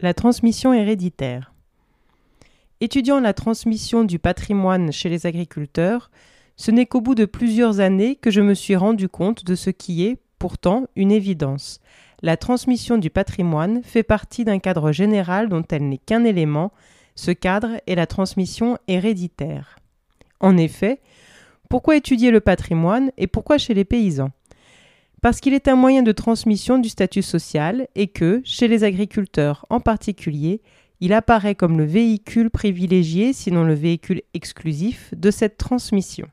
La transmission héréditaire. Étudiant la transmission du patrimoine chez les agriculteurs, ce n'est qu'au bout de plusieurs années que je me suis rendu compte de ce qui est, pourtant, une évidence. La transmission du patrimoine fait partie d'un cadre général dont elle n'est qu'un élément, ce cadre est la transmission héréditaire. En effet, pourquoi étudier le patrimoine et pourquoi chez les paysans? Parce qu'il est un moyen de transmission du statut social et que, chez les agriculteurs en particulier, il apparaît comme le véhicule privilégié, sinon le véhicule exclusif, de cette transmission.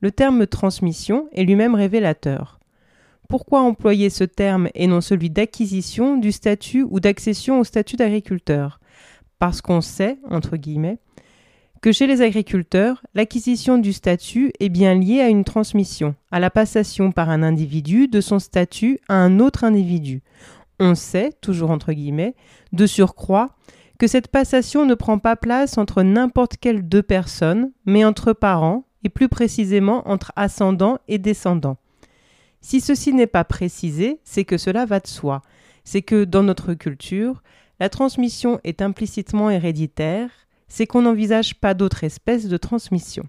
Le terme transmission est lui-même révélateur. Pourquoi employer ce terme et non celui d'acquisition du statut ou d'accession au statut d'agriculteur? Parce qu'on sait, entre guillemets, que chez les agriculteurs, l'acquisition du statut est bien liée à une transmission, à la passation par un individu de son statut à un autre individu. On sait, toujours entre guillemets, de surcroît, que cette passation ne prend pas place entre n'importe quelles deux personnes, mais entre parents, et plus précisément entre ascendants et descendants. Si ceci n'est pas précisé, c'est que cela va de soi. C'est que dans notre culture, la transmission est implicitement héréditaire, c'est qu'on n'envisage pas d'autre espèce de transmission.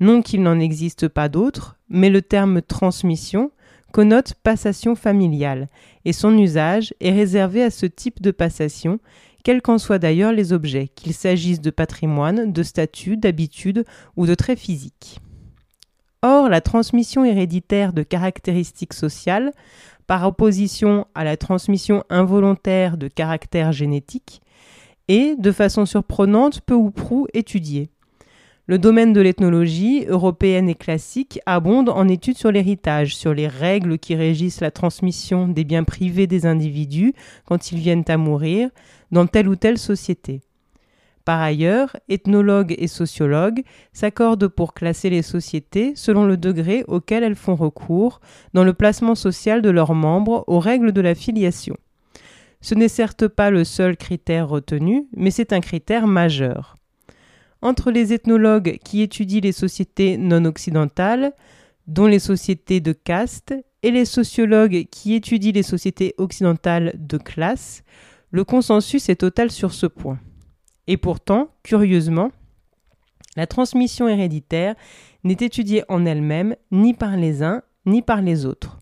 Non qu'il n'en existe pas d'autres, mais le terme transmission connote passation familiale, et son usage est réservé à ce type de passation, quels qu'en soient d'ailleurs les objets, qu'il s'agisse de patrimoine, de statut, d'habitude ou de traits physiques. Or, la transmission héréditaire de caractéristiques sociales, par opposition à la transmission involontaire de caractères génétiques, et, de façon surprenante, peu ou prou étudié. Le domaine de l'ethnologie, européenne et classique, abonde en études sur l'héritage, sur les règles qui régissent la transmission des biens privés des individus quand ils viennent à mourir dans telle ou telle société. Par ailleurs, ethnologues et sociologues s'accordent pour classer les sociétés selon le degré auquel elles font recours dans le placement social de leurs membres aux règles de la filiation. Ce n'est certes pas le seul critère retenu, mais c'est un critère majeur. Entre les ethnologues qui étudient les sociétés non occidentales, dont les sociétés de caste, et les sociologues qui étudient les sociétés occidentales de classe, le consensus est total sur ce point. Et pourtant, curieusement, la transmission héréditaire n'est étudiée en elle-même ni par les uns ni par les autres.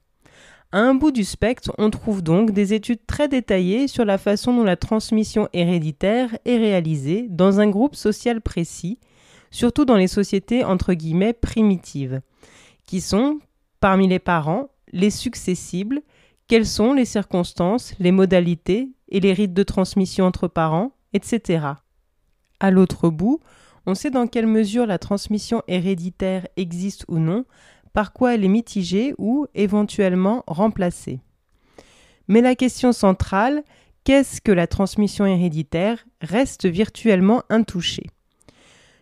À un bout du spectre, on trouve donc des études très détaillées sur la façon dont la transmission héréditaire est réalisée dans un groupe social précis, surtout dans les sociétés entre guillemets primitives, qui sont, parmi les parents, les successibles, quelles sont les circonstances, les modalités et les rites de transmission entre parents, etc. À l'autre bout, on sait dans quelle mesure la transmission héréditaire existe ou non par quoi elle est mitigée ou éventuellement remplacée. Mais la question centrale, qu'est-ce que la transmission héréditaire, reste virtuellement intouchée?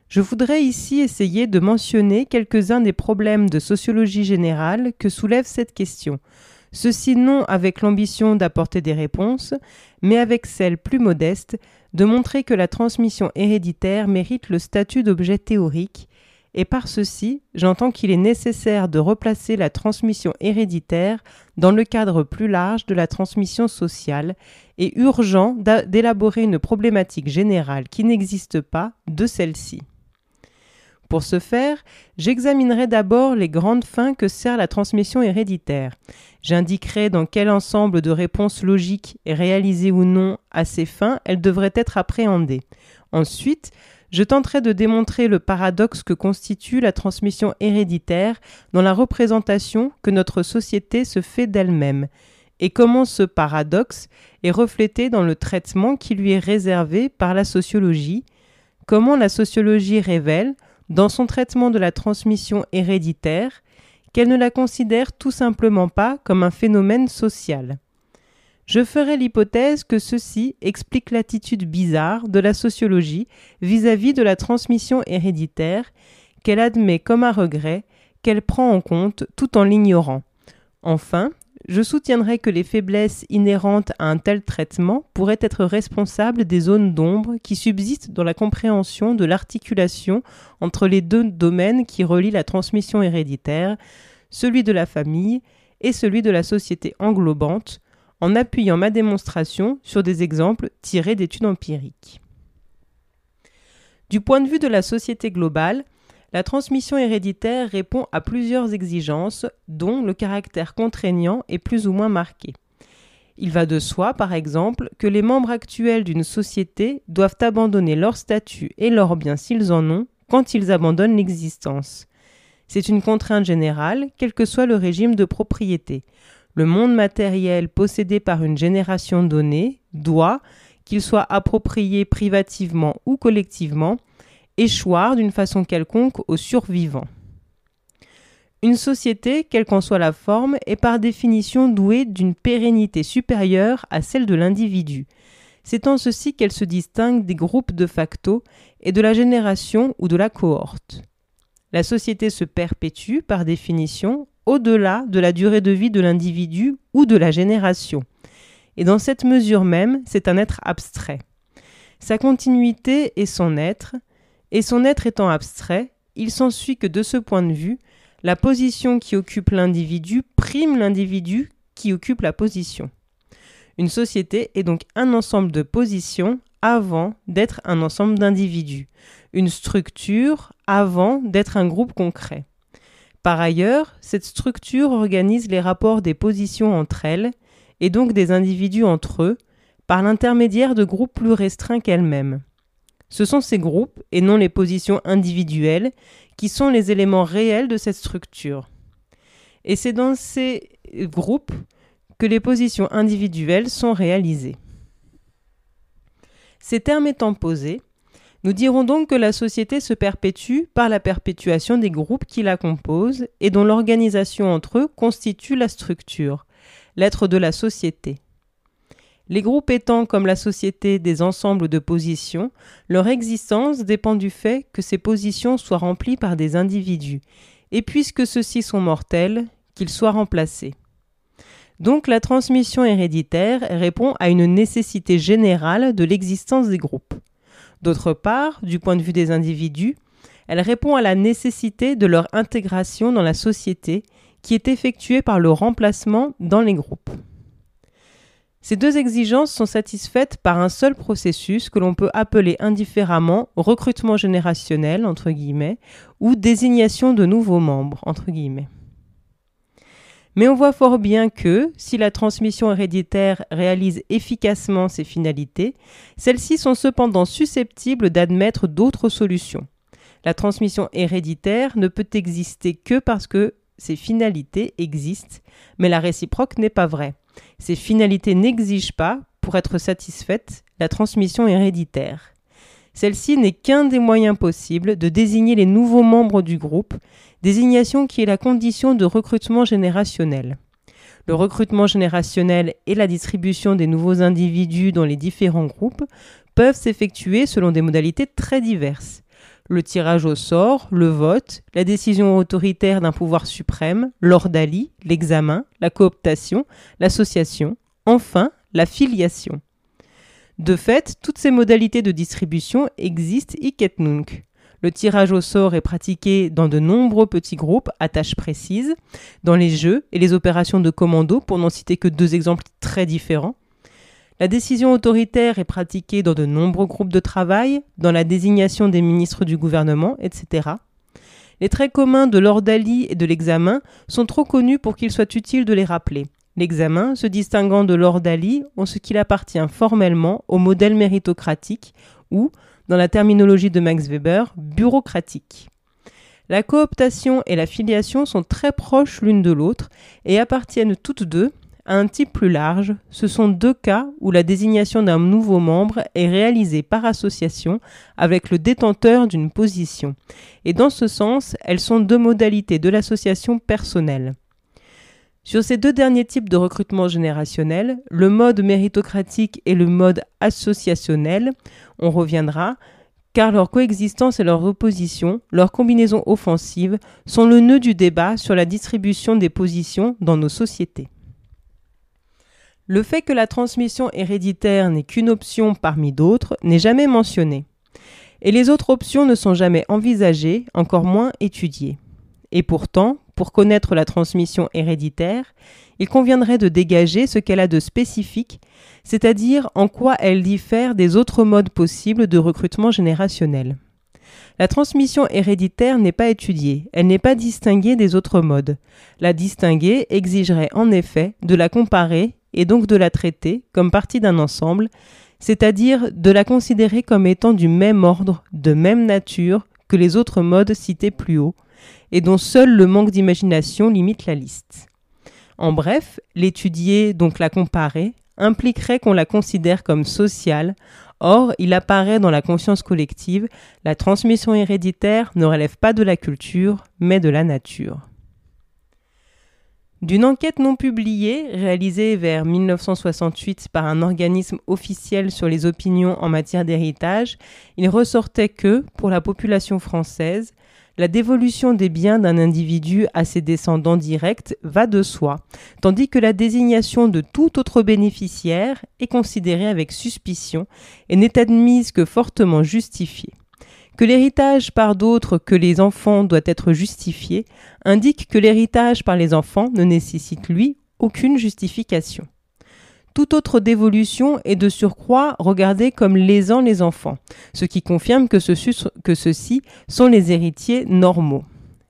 Je voudrais ici essayer de mentionner quelques-uns des problèmes de sociologie générale que soulève cette question, ceci non avec l'ambition d'apporter des réponses, mais avec celle plus modeste de montrer que la transmission héréditaire mérite le statut d'objet théorique et par ceci, j'entends qu'il est nécessaire de replacer la transmission héréditaire dans le cadre plus large de la transmission sociale et urgent d'élaborer une problématique générale qui n'existe pas de celle-ci. Pour ce faire, j'examinerai d'abord les grandes fins que sert la transmission héréditaire. J'indiquerai dans quel ensemble de réponses logiques réalisées ou non à ces fins elles devraient être appréhendées. Ensuite, je tenterai de démontrer le paradoxe que constitue la transmission héréditaire dans la représentation que notre société se fait d'elle-même, et comment ce paradoxe est reflété dans le traitement qui lui est réservé par la sociologie, comment la sociologie révèle, dans son traitement de la transmission héréditaire, qu'elle ne la considère tout simplement pas comme un phénomène social. Je ferai l'hypothèse que ceci explique l'attitude bizarre de la sociologie vis-à-vis de la transmission héréditaire, qu'elle admet comme un regret, qu'elle prend en compte tout en l'ignorant. Enfin, je soutiendrai que les faiblesses inhérentes à un tel traitement pourraient être responsables des zones d'ombre qui subsistent dans la compréhension de l'articulation entre les deux domaines qui relient la transmission héréditaire, celui de la famille et celui de la société englobante, en appuyant ma démonstration sur des exemples tirés d'études empiriques. Du point de vue de la société globale, la transmission héréditaire répond à plusieurs exigences dont le caractère contraignant est plus ou moins marqué. Il va de soi, par exemple, que les membres actuels d'une société doivent abandonner leur statut et leurs biens s'ils en ont quand ils abandonnent l'existence. C'est une contrainte générale, quel que soit le régime de propriété. Le monde matériel possédé par une génération donnée doit, qu'il soit approprié privativement ou collectivement, échoir d'une façon quelconque aux survivants. Une société, quelle qu'en soit la forme, est par définition douée d'une pérennité supérieure à celle de l'individu. C'est en ceci qu'elle se distingue des groupes de facto et de la génération ou de la cohorte. La société se perpétue, par définition, au-delà de la durée de vie de l'individu ou de la génération. Et dans cette mesure même, c'est un être abstrait. Sa continuité est son être, et son être étant abstrait, il s'ensuit que de ce point de vue, la position qui occupe l'individu prime l'individu qui occupe la position. Une société est donc un ensemble de positions avant d'être un ensemble d'individus, une structure avant d'être un groupe concret. Par ailleurs, cette structure organise les rapports des positions entre elles, et donc des individus entre eux, par l'intermédiaire de groupes plus restreints qu'elles-mêmes. Ce sont ces groupes, et non les positions individuelles, qui sont les éléments réels de cette structure. Et c'est dans ces groupes que les positions individuelles sont réalisées. Ces termes étant posés, nous dirons donc que la société se perpétue par la perpétuation des groupes qui la composent et dont l'organisation entre eux constitue la structure, l'être de la société. Les groupes étant comme la société des ensembles de positions, leur existence dépend du fait que ces positions soient remplies par des individus, et puisque ceux-ci sont mortels, qu'ils soient remplacés. Donc la transmission héréditaire répond à une nécessité générale de l'existence des groupes. D'autre part, du point de vue des individus, elle répond à la nécessité de leur intégration dans la société qui est effectuée par le remplacement dans les groupes. Ces deux exigences sont satisfaites par un seul processus que l'on peut appeler indifféremment recrutement générationnel ou désignation de nouveaux membres. Mais on voit fort bien que, si la transmission héréditaire réalise efficacement ses finalités, celles-ci sont cependant susceptibles d'admettre d'autres solutions. La transmission héréditaire ne peut exister que parce que ses finalités existent, mais la réciproque n'est pas vraie. Ces finalités n'exigent pas, pour être satisfaites, la transmission héréditaire. Celle-ci n'est qu'un des moyens possibles de désigner les nouveaux membres du groupe, désignation qui est la condition de recrutement générationnel. Le recrutement générationnel et la distribution des nouveaux individus dans les différents groupes peuvent s'effectuer selon des modalités très diverses le tirage au sort, le vote, la décision autoritaire d'un pouvoir suprême, l'ordalie, l'examen, la cooptation, l'association, enfin la filiation. De fait, toutes ces modalités de distribution existent hic et nunc. Le tirage au sort est pratiqué dans de nombreux petits groupes à tâches précises, dans les jeux et les opérations de commando, pour n'en citer que deux exemples très différents. La décision autoritaire est pratiquée dans de nombreux groupes de travail, dans la désignation des ministres du gouvernement, etc. Les traits communs de l'ordalie et de l'examen sont trop connus pour qu'il soit utile de les rappeler. L'examen se distinguant de l'ordalie en ce qu'il appartient formellement au modèle méritocratique ou, dans la terminologie de Max Weber, bureaucratique. La cooptation et la filiation sont très proches l'une de l'autre et appartiennent toutes deux un type plus large, ce sont deux cas où la désignation d'un nouveau membre est réalisée par association avec le détenteur d'une position. Et dans ce sens, elles sont deux modalités de l'association personnelle. Sur ces deux derniers types de recrutement générationnel, le mode méritocratique et le mode associationnel, on reviendra, car leur coexistence et leur opposition, leur combinaison offensive, sont le nœud du débat sur la distribution des positions dans nos sociétés. Le fait que la transmission héréditaire n'est qu'une option parmi d'autres n'est jamais mentionné. Et les autres options ne sont jamais envisagées, encore moins étudiées. Et pourtant, pour connaître la transmission héréditaire, il conviendrait de dégager ce qu'elle a de spécifique, c'est-à-dire en quoi elle diffère des autres modes possibles de recrutement générationnel. La transmission héréditaire n'est pas étudiée, elle n'est pas distinguée des autres modes. La distinguer exigerait en effet de la comparer et donc de la traiter comme partie d'un ensemble, c'est-à-dire de la considérer comme étant du même ordre, de même nature que les autres modes cités plus haut, et dont seul le manque d'imagination limite la liste. En bref, l'étudier, donc la comparer, impliquerait qu'on la considère comme sociale, or il apparaît dans la conscience collective, la transmission héréditaire ne relève pas de la culture, mais de la nature. D'une enquête non publiée, réalisée vers 1968 par un organisme officiel sur les opinions en matière d'héritage, il ressortait que, pour la population française, la dévolution des biens d'un individu à ses descendants directs va de soi, tandis que la désignation de tout autre bénéficiaire est considérée avec suspicion et n'est admise que fortement justifiée. Que l'héritage par d'autres que les enfants doit être justifié indique que l'héritage par les enfants ne nécessite, lui, aucune justification. Toute autre dévolution est de surcroît regardée comme lésant les enfants, ce qui confirme que, ceux-ci sont les héritiers normaux.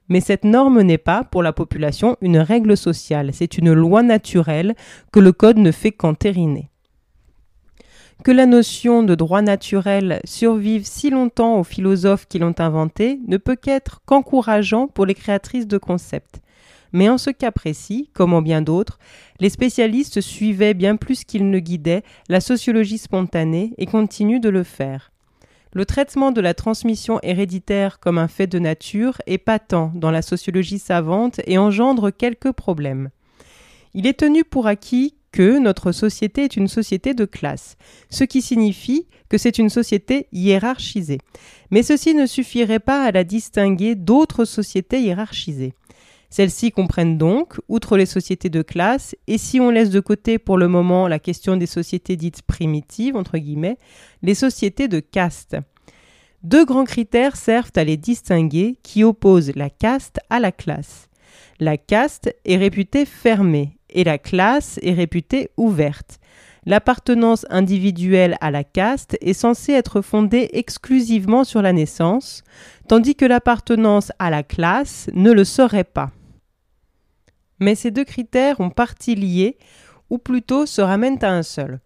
Mais cette norme n'est pas, pour la population, une règle sociale, c'est une loi naturelle que le Code ne fait qu'entériner. Que la notion de droit naturel survive si longtemps aux philosophes qui l'ont inventé ne peut qu'être qu'encourageant pour les créatrices de concepts. Mais en ce cas précis, comme en bien d'autres, les spécialistes suivaient bien plus qu'ils ne guidaient la sociologie spontanée et continuent de le faire. Le traitement de la transmission héréditaire comme un fait de nature est patent dans la sociologie savante et engendre quelques problèmes. Il est tenu pour acquis que notre société est une société de classe, ce qui signifie que c'est une société hiérarchisée. Mais ceci ne suffirait pas à la distinguer d'autres sociétés hiérarchisées. Celles-ci comprennent donc, outre les sociétés de classe, et si on laisse de côté pour le moment la question des sociétés dites primitives, entre guillemets, les sociétés de caste. Deux grands critères servent à les distinguer qui opposent la caste à la classe. La caste est réputée fermée et la classe est réputée ouverte. L'appartenance individuelle à la caste est censée être fondée exclusivement sur la naissance, tandis que l'appartenance à la classe ne le serait pas. Mais ces deux critères ont partie liés, ou plutôt se ramènent à un seul.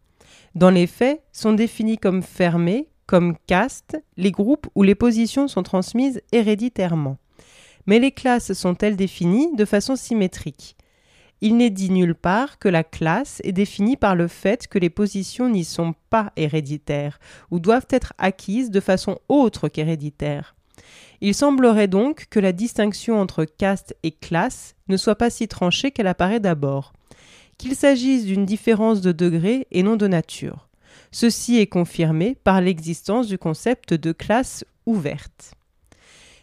Dans les faits, sont définis comme fermés, comme castes, les groupes où les positions sont transmises héréditairement. Mais les classes sont-elles définies de façon symétrique? Il n'est dit nulle part que la classe est définie par le fait que les positions n'y sont pas héréditaires ou doivent être acquises de façon autre qu'héréditaire. Il semblerait donc que la distinction entre caste et classe ne soit pas si tranchée qu'elle apparaît d'abord, qu'il s'agisse d'une différence de degré et non de nature. Ceci est confirmé par l'existence du concept de classe ouverte.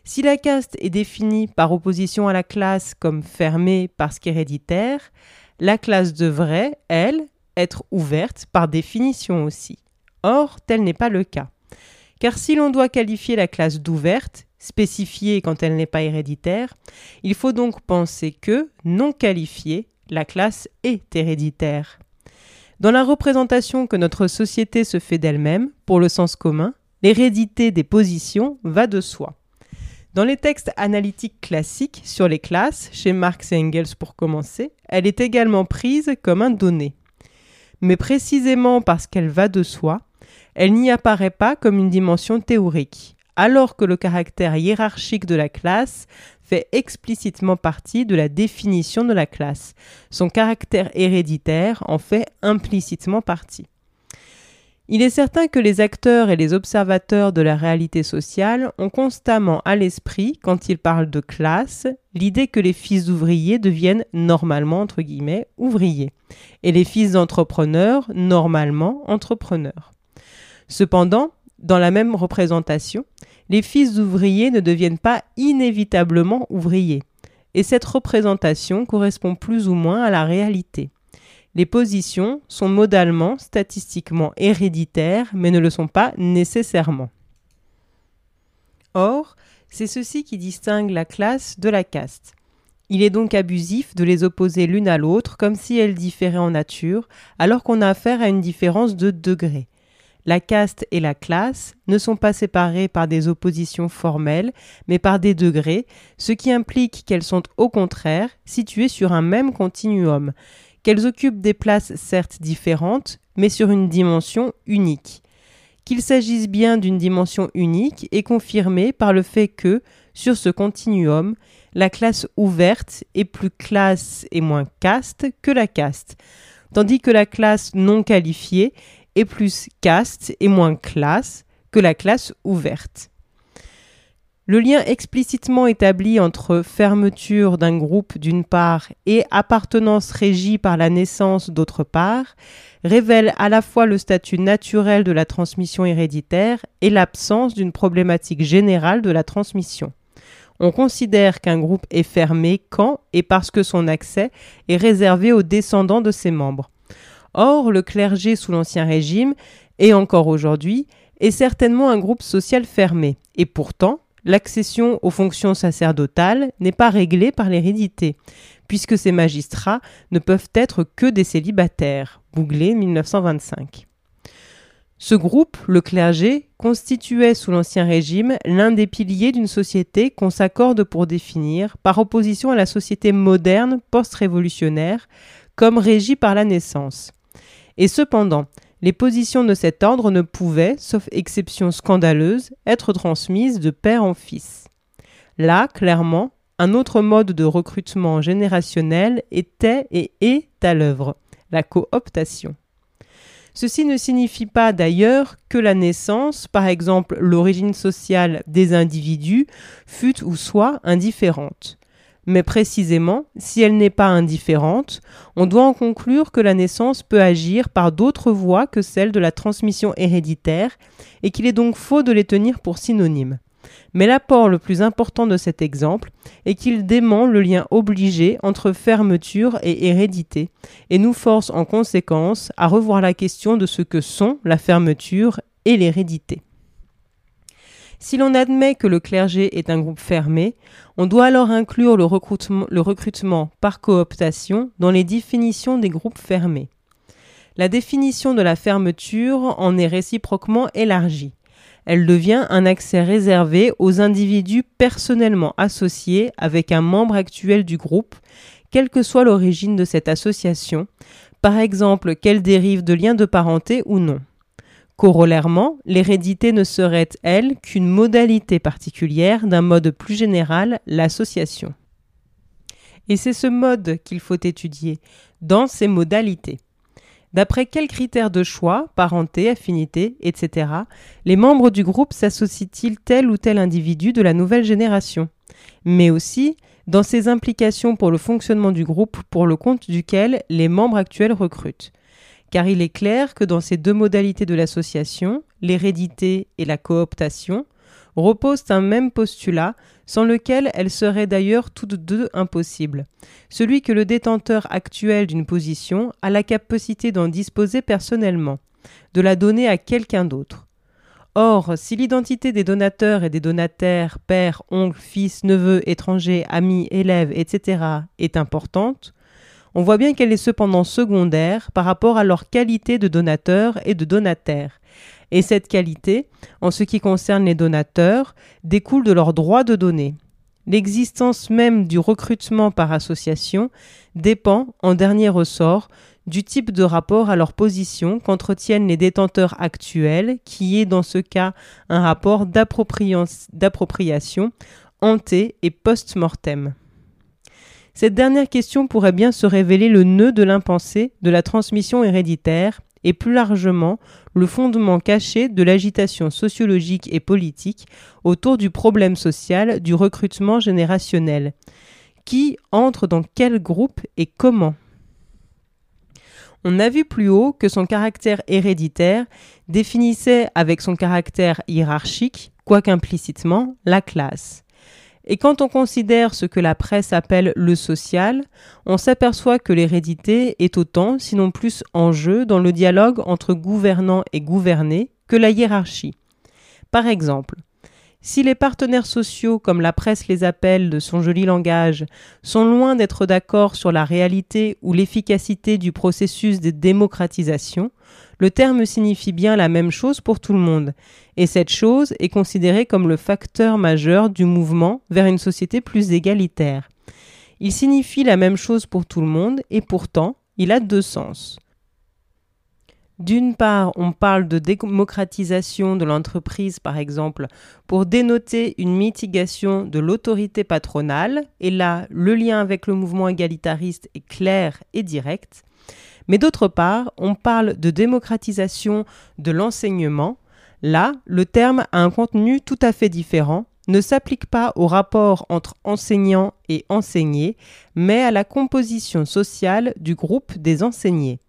Si la caste est définie par opposition à la classe comme fermée parce qu'héréditaire, la classe devrait, elle, être ouverte par définition aussi. Or, tel n'est pas le cas. Car si l'on doit qualifier la classe d'ouverte, spécifiée quand elle n'est pas héréditaire, il faut donc penser que, non qualifiée, la classe est héréditaire. Dans la représentation que notre société se fait d'elle-même, pour le sens commun, l'hérédité des positions va de soi. Dans les textes analytiques classiques sur les classes, chez Marx et Engels pour commencer, elle est également prise comme un donné. Mais précisément parce qu'elle va de soi, elle n'y apparaît pas comme une dimension théorique, alors que le caractère hiérarchique de la classe fait explicitement partie de la définition de la classe. Son caractère héréditaire en fait implicitement partie. Il est certain que les acteurs et les observateurs de la réalité sociale ont constamment à l'esprit, quand ils parlent de classe, l'idée que les fils d'ouvriers deviennent normalement, entre guillemets, ouvriers, et les fils d'entrepreneurs, normalement, entrepreneurs. Cependant, dans la même représentation, les fils d'ouvriers ne deviennent pas inévitablement ouvriers, et cette représentation correspond plus ou moins à la réalité. Les positions sont modalement, statistiquement héréditaires, mais ne le sont pas nécessairement. Or, c'est ceci qui distingue la classe de la caste. Il est donc abusif de les opposer l'une à l'autre comme si elles différaient en nature, alors qu'on a affaire à une différence de degré. La caste et la classe ne sont pas séparées par des oppositions formelles, mais par des degrés, ce qui implique qu'elles sont au contraire situées sur un même continuum, qu'elles occupent des places certes différentes, mais sur une dimension unique. Qu'il s'agisse bien d'une dimension unique est confirmé par le fait que, sur ce continuum, la classe ouverte est plus classe et moins caste que la caste, tandis que la classe non qualifiée plus caste et moins classe que la classe ouverte. Le lien explicitement établi entre fermeture d'un groupe d'une part et appartenance régie par la naissance d'autre part révèle à la fois le statut naturel de la transmission héréditaire et l'absence d'une problématique générale de la transmission. On considère qu'un groupe est fermé quand et parce que son accès est réservé aux descendants de ses membres. Or, le clergé sous l'Ancien Régime, et encore aujourd'hui, est certainement un groupe social fermé, et pourtant, l'accession aux fonctions sacerdotales n'est pas réglée par l'hérédité, puisque ces magistrats ne peuvent être que des célibataires. Bouglé 1925. Ce groupe, le clergé, constituait sous l'Ancien Régime l'un des piliers d'une société qu'on s'accorde pour définir, par opposition à la société moderne post-révolutionnaire, comme régie par la naissance. Et cependant, les positions de cet ordre ne pouvaient, sauf exception scandaleuse, être transmises de père en fils. Là, clairement, un autre mode de recrutement générationnel était et est à l'œuvre, la cooptation. Ceci ne signifie pas d'ailleurs que la naissance, par exemple l'origine sociale des individus, fût ou soit indifférente. Mais précisément, si elle n'est pas indifférente, on doit en conclure que la naissance peut agir par d'autres voies que celles de la transmission héréditaire, et qu'il est donc faux de les tenir pour synonymes. Mais l'apport le plus important de cet exemple est qu'il dément le lien obligé entre fermeture et hérédité, et nous force en conséquence à revoir la question de ce que sont la fermeture et l'hérédité. Si l'on admet que le clergé est un groupe fermé, on doit alors inclure le recrutement, par cooptation dans les définitions des groupes fermés. La définition de la fermeture en est réciproquement élargie elle devient un accès réservé aux individus personnellement associés avec un membre actuel du groupe, quelle que soit l'origine de cette association, par exemple qu'elle dérive de liens de parenté ou non. Corollairement, l'hérédité ne serait, elle, qu'une modalité particulière d'un mode plus général, l'association. Et c'est ce mode qu'il faut étudier, dans ses modalités. D'après quels critères de choix, parenté, affinité, etc., les membres du groupe s'associent-ils tel ou tel individu de la nouvelle génération? Mais aussi dans ses implications pour le fonctionnement du groupe pour le compte duquel les membres actuels recrutent. Car il est clair que dans ces deux modalités de l'association, l'hérédité et la cooptation, reposent un même postulat, sans lequel elles seraient d'ailleurs toutes deux impossibles. Celui que le détenteur actuel d'une position a la capacité d'en disposer personnellement, de la donner à quelqu'un d'autre. Or, si l'identité des donateurs et des donataires, père, oncle, fils, neveu, étranger, ami, élève, etc., est importante, on voit bien qu'elle est cependant secondaire par rapport à leur qualité de donateur et de donataire, et cette qualité, en ce qui concerne les donateurs, découle de leur droit de donner. L'existence même du recrutement par association dépend, en dernier ressort, du type de rapport à leur position qu'entretiennent les détenteurs actuels, qui est dans ce cas un rapport d'appropriation ante et post-mortem. Cette dernière question pourrait bien se révéler le nœud de l'impensé de la transmission héréditaire et plus largement le fondement caché de l'agitation sociologique et politique autour du problème social du recrutement générationnel. Qui entre dans quel groupe et comment? On a vu plus haut que son caractère héréditaire définissait avec son caractère hiérarchique, quoiqu'implicitement, la classe. Et quand on considère ce que la presse appelle le social, on s'aperçoit que l'hérédité est autant, sinon plus, en jeu dans le dialogue entre gouvernants et gouvernés que la hiérarchie. Par exemple, Si les partenaires sociaux, comme la presse les appelle de son joli langage, sont loin d'être d'accord sur la réalité ou l'efficacité du processus de démocratisation, le terme signifie bien la même chose pour tout le monde, et cette chose est considérée comme le facteur majeur du mouvement vers une société plus égalitaire. Il signifie la même chose pour tout le monde, et pourtant, il a deux sens. D'une part, on parle de démocratisation de l'entreprise, par exemple, pour dénoter une mitigation de l'autorité patronale, et là, le lien avec le mouvement égalitariste est clair et direct. Mais d'autre part, on parle de démocratisation de l'enseignement. Là, le terme a un contenu tout à fait différent, ne s'applique pas au rapport entre enseignants et enseignés, mais à la composition sociale du groupe des enseignés.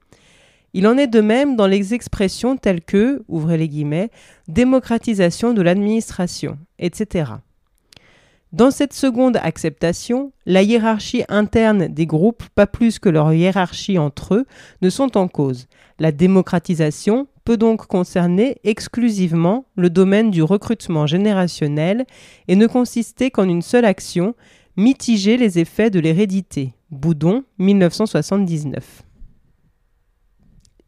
Il en est de même dans les expressions telles que, ouvrez les guillemets, démocratisation de l'administration, etc. Dans cette seconde acceptation, la hiérarchie interne des groupes, pas plus que leur hiérarchie entre eux, ne sont en cause. La démocratisation peut donc concerner exclusivement le domaine du recrutement générationnel et ne consister qu'en une seule action, mitiger les effets de l'hérédité. Boudon, 1979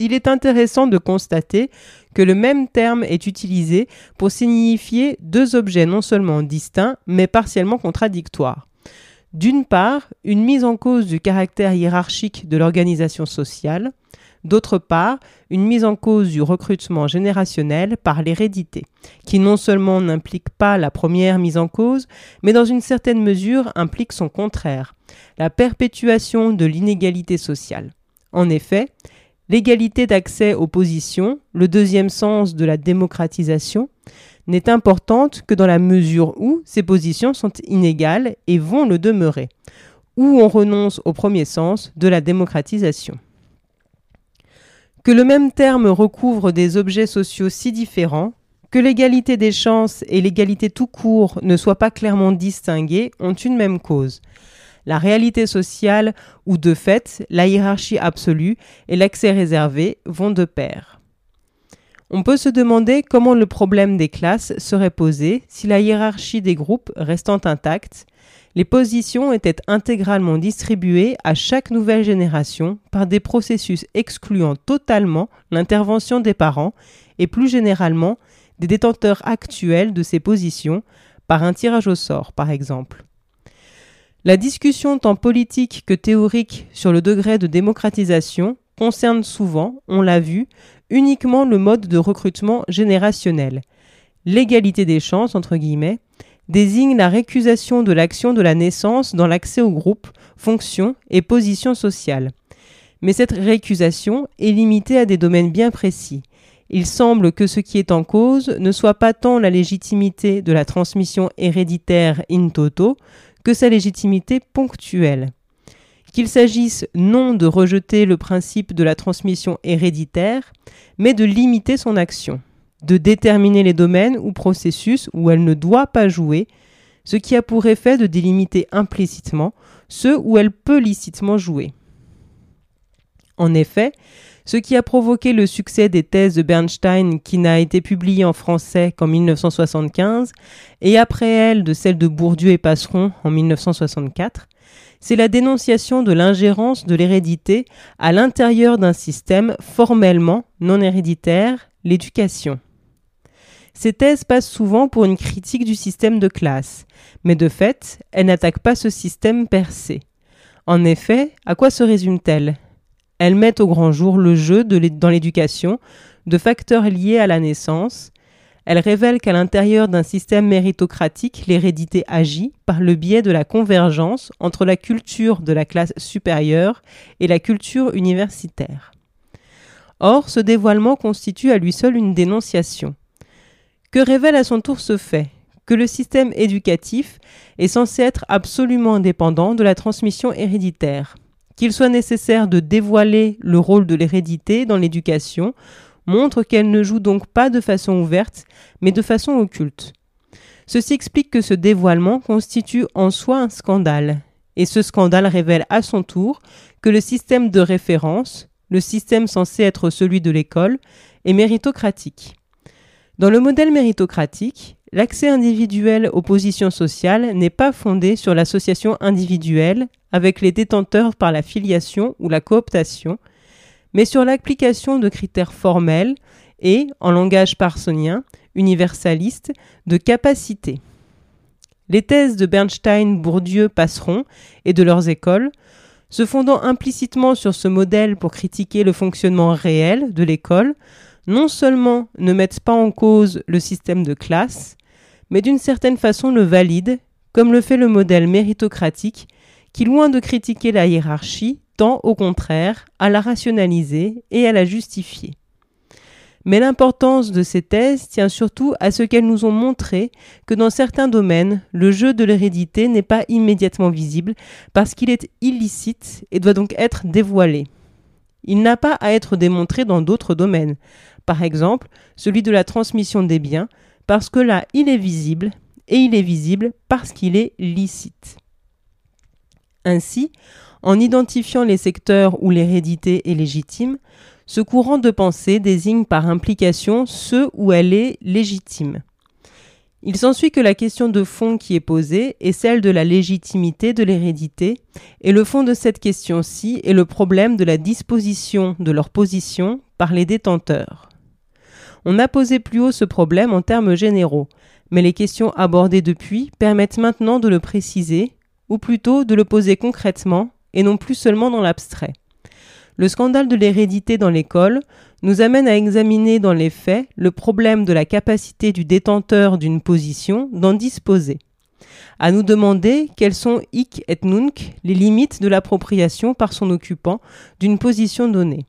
il est intéressant de constater que le même terme est utilisé pour signifier deux objets non seulement distincts, mais partiellement contradictoires. D'une part, une mise en cause du caractère hiérarchique de l'organisation sociale, d'autre part, une mise en cause du recrutement générationnel par l'hérédité, qui non seulement n'implique pas la première mise en cause, mais dans une certaine mesure implique son contraire, la perpétuation de l'inégalité sociale. En effet, L'égalité d'accès aux positions, le deuxième sens de la démocratisation, n'est importante que dans la mesure où ces positions sont inégales et vont le demeurer, où on renonce au premier sens de la démocratisation. Que le même terme recouvre des objets sociaux si différents, que l'égalité des chances et l'égalité tout court ne soient pas clairement distinguées ont une même cause, la réalité sociale ou de fait la hiérarchie absolue et l'accès réservé vont de pair. On peut se demander comment le problème des classes serait posé si la hiérarchie des groupes restant intacte, les positions étaient intégralement distribuées à chaque nouvelle génération par des processus excluant totalement l'intervention des parents et plus généralement des détenteurs actuels de ces positions par un tirage au sort par exemple. La discussion tant politique que théorique sur le degré de démocratisation concerne souvent, on l'a vu, uniquement le mode de recrutement générationnel. L'égalité des chances, entre guillemets, désigne la récusation de l'action de la naissance dans l'accès au groupe, fonctions et positions sociales. Mais cette récusation est limitée à des domaines bien précis. Il semble que ce qui est en cause ne soit pas tant la légitimité de la transmission héréditaire in toto que sa légitimité ponctuelle. Qu'il s'agisse non de rejeter le principe de la transmission héréditaire, mais de limiter son action, de déterminer les domaines ou processus où elle ne doit pas jouer, ce qui a pour effet de délimiter implicitement ceux où elle peut licitement jouer. En effet, ce qui a provoqué le succès des thèses de Bernstein qui n'a été publié en français qu'en 1975, et après elle de celle de Bourdieu et Passeron en 1964, c'est la dénonciation de l'ingérence de l'hérédité à l'intérieur d'un système formellement non héréditaire, l'éducation. Ces thèses passent souvent pour une critique du système de classe, mais de fait, elles n'attaquent pas ce système percé. En effet, à quoi se résume-t-elle? Elles mettent au grand jour le jeu dans l'éducation de facteurs liés à la naissance. Elles révèlent qu'à l'intérieur d'un système méritocratique, l'hérédité agit par le biais de la convergence entre la culture de la classe supérieure et la culture universitaire. Or, ce dévoilement constitue à lui seul une dénonciation. Que révèle à son tour ce fait? Que le système éducatif est censé être absolument indépendant de la transmission héréditaire qu'il soit nécessaire de dévoiler le rôle de l'hérédité dans l'éducation montre qu'elle ne joue donc pas de façon ouverte, mais de façon occulte. Ceci explique que ce dévoilement constitue en soi un scandale, et ce scandale révèle à son tour que le système de référence, le système censé être celui de l'école, est méritocratique. Dans le modèle méritocratique, l'accès individuel aux positions sociales n'est pas fondé sur l'association individuelle avec les détenteurs par la filiation ou la cooptation, mais sur l'application de critères formels et, en langage parsonien, universaliste, de capacité. Les thèses de Bernstein, Bourdieu, Passeron et de leurs écoles, se fondant implicitement sur ce modèle pour critiquer le fonctionnement réel de l'école, non seulement ne mettent pas en cause le système de classe, mais d'une certaine façon le valident, comme le fait le modèle méritocratique, qui, loin de critiquer la hiérarchie, tend au contraire à la rationaliser et à la justifier. Mais l'importance de ces thèses tient surtout à ce qu'elles nous ont montré que dans certains domaines, le jeu de l'hérédité n'est pas immédiatement visible parce qu'il est illicite et doit donc être dévoilé. Il n'a pas à être démontré dans d'autres domaines, par exemple celui de la transmission des biens, parce que là il est visible, et il est visible parce qu'il est licite. Ainsi, en identifiant les secteurs où l'hérédité est légitime, ce courant de pensée désigne par implication ceux où elle est légitime. Il s'ensuit que la question de fond qui est posée est celle de la légitimité de l'hérédité, et le fond de cette question-ci est le problème de la disposition de leur position par les détenteurs. On a posé plus haut ce problème en termes généraux, mais les questions abordées depuis permettent maintenant de le préciser, ou plutôt de le poser concrètement, et non plus seulement dans l'abstrait. Le scandale de l'hérédité dans l'école nous amène à examiner dans les faits le problème de la capacité du détenteur d'une position d'en disposer, à nous demander quelles sont hic et nunc les limites de l'appropriation par son occupant d'une position donnée.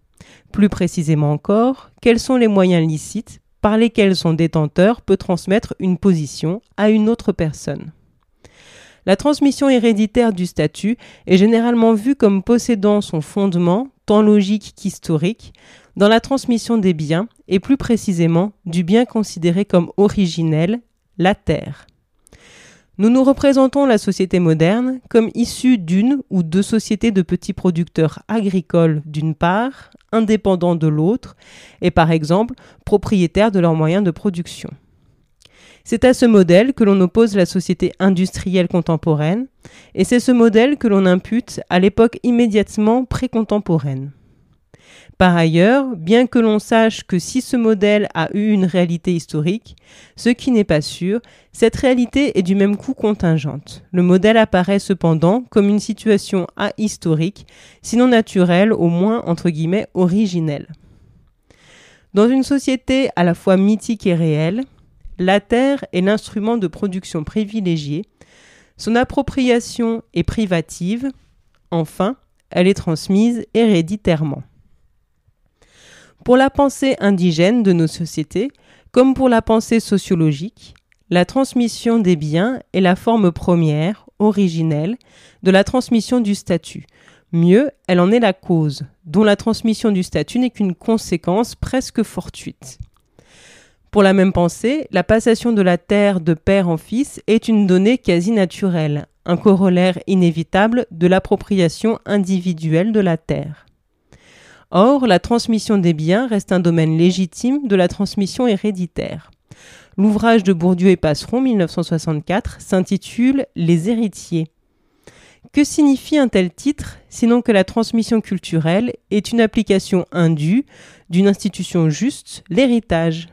Plus précisément encore, quels sont les moyens licites par lesquels son détenteur peut transmettre une position à une autre personne? La transmission héréditaire du statut est généralement vue comme possédant son fondement, tant logique qu'historique, dans la transmission des biens, et plus précisément du bien considéré comme originel, la terre. Nous nous représentons la société moderne comme issue d'une ou deux sociétés de petits producteurs agricoles d'une part, indépendants de l'autre, et par exemple propriétaires de leurs moyens de production. C'est à ce modèle que l'on oppose la société industrielle contemporaine, et c'est ce modèle que l'on impute à l'époque immédiatement précontemporaine. Par ailleurs, bien que l'on sache que si ce modèle a eu une réalité historique, ce qui n'est pas sûr, cette réalité est du même coup contingente. Le modèle apparaît cependant comme une situation ahistorique, sinon naturelle, au moins entre guillemets originelle. Dans une société à la fois mythique et réelle, la terre est l'instrument de production privilégié, son appropriation est privative, enfin, elle est transmise héréditairement. Pour la pensée indigène de nos sociétés, comme pour la pensée sociologique, la transmission des biens est la forme première, originelle, de la transmission du statut. Mieux, elle en est la cause, dont la transmission du statut n'est qu'une conséquence presque fortuite. Pour la même pensée, la passation de la terre de père en fils est une donnée quasi naturelle, un corollaire inévitable de l'appropriation individuelle de la terre. Or, la transmission des biens reste un domaine légitime de la transmission héréditaire. L'ouvrage de Bourdieu et Passeron 1964 s'intitule Les héritiers. Que signifie un tel titre sinon que la transmission culturelle est une application indue d'une institution juste, l'héritage?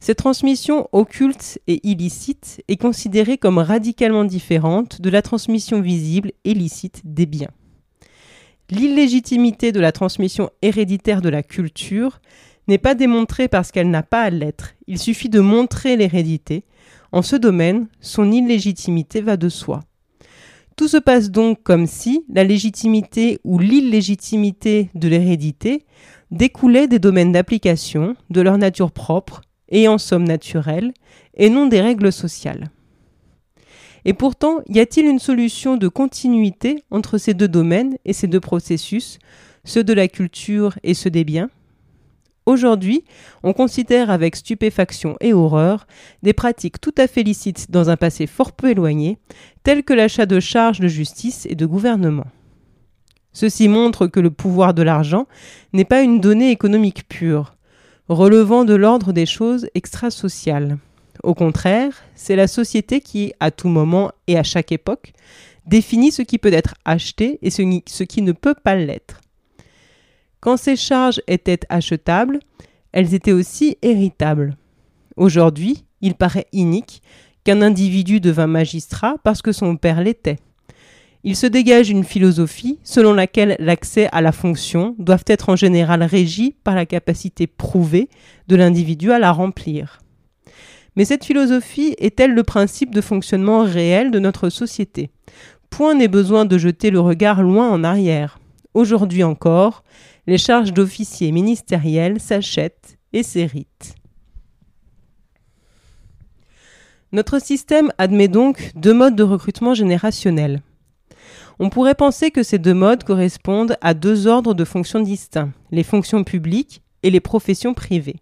Cette transmission occulte et illicite est considérée comme radicalement différente de la transmission visible et licite des biens. L'illégitimité de la transmission héréditaire de la culture n'est pas démontrée parce qu'elle n'a pas à l'être, il suffit de montrer l'hérédité. En ce domaine, son illégitimité va de soi. Tout se passe donc comme si la légitimité ou l'illégitimité de l'hérédité découlait des domaines d'application, de leur nature propre, et en somme naturelle, et non des règles sociales. Et pourtant, y a-t-il une solution de continuité entre ces deux domaines et ces deux processus, ceux de la culture et ceux des biens? Aujourd'hui, on considère avec stupéfaction et horreur des pratiques tout à fait licites dans un passé fort peu éloigné, telles que l'achat de charges de justice et de gouvernement. Ceci montre que le pouvoir de l'argent n'est pas une donnée économique pure, relevant de l'ordre des choses extrasociales. Au contraire, c'est la société qui, à tout moment et à chaque époque, définit ce qui peut être acheté et ce qui ne peut pas l'être. Quand ces charges étaient achetables, elles étaient aussi héritables. Aujourd'hui, il paraît inique qu'un individu devint magistrat parce que son père l'était. Il se dégage une philosophie selon laquelle l'accès à la fonction doit être en général régi par la capacité prouvée de l'individu à la remplir. Mais cette philosophie est-elle le principe de fonctionnement réel de notre société? Point n'est besoin de jeter le regard loin en arrière. Aujourd'hui encore, les charges d'officiers ministériels s'achètent et s'héritent. Notre système admet donc deux modes de recrutement générationnel. On pourrait penser que ces deux modes correspondent à deux ordres de fonctions distincts, les fonctions publiques et les professions privées.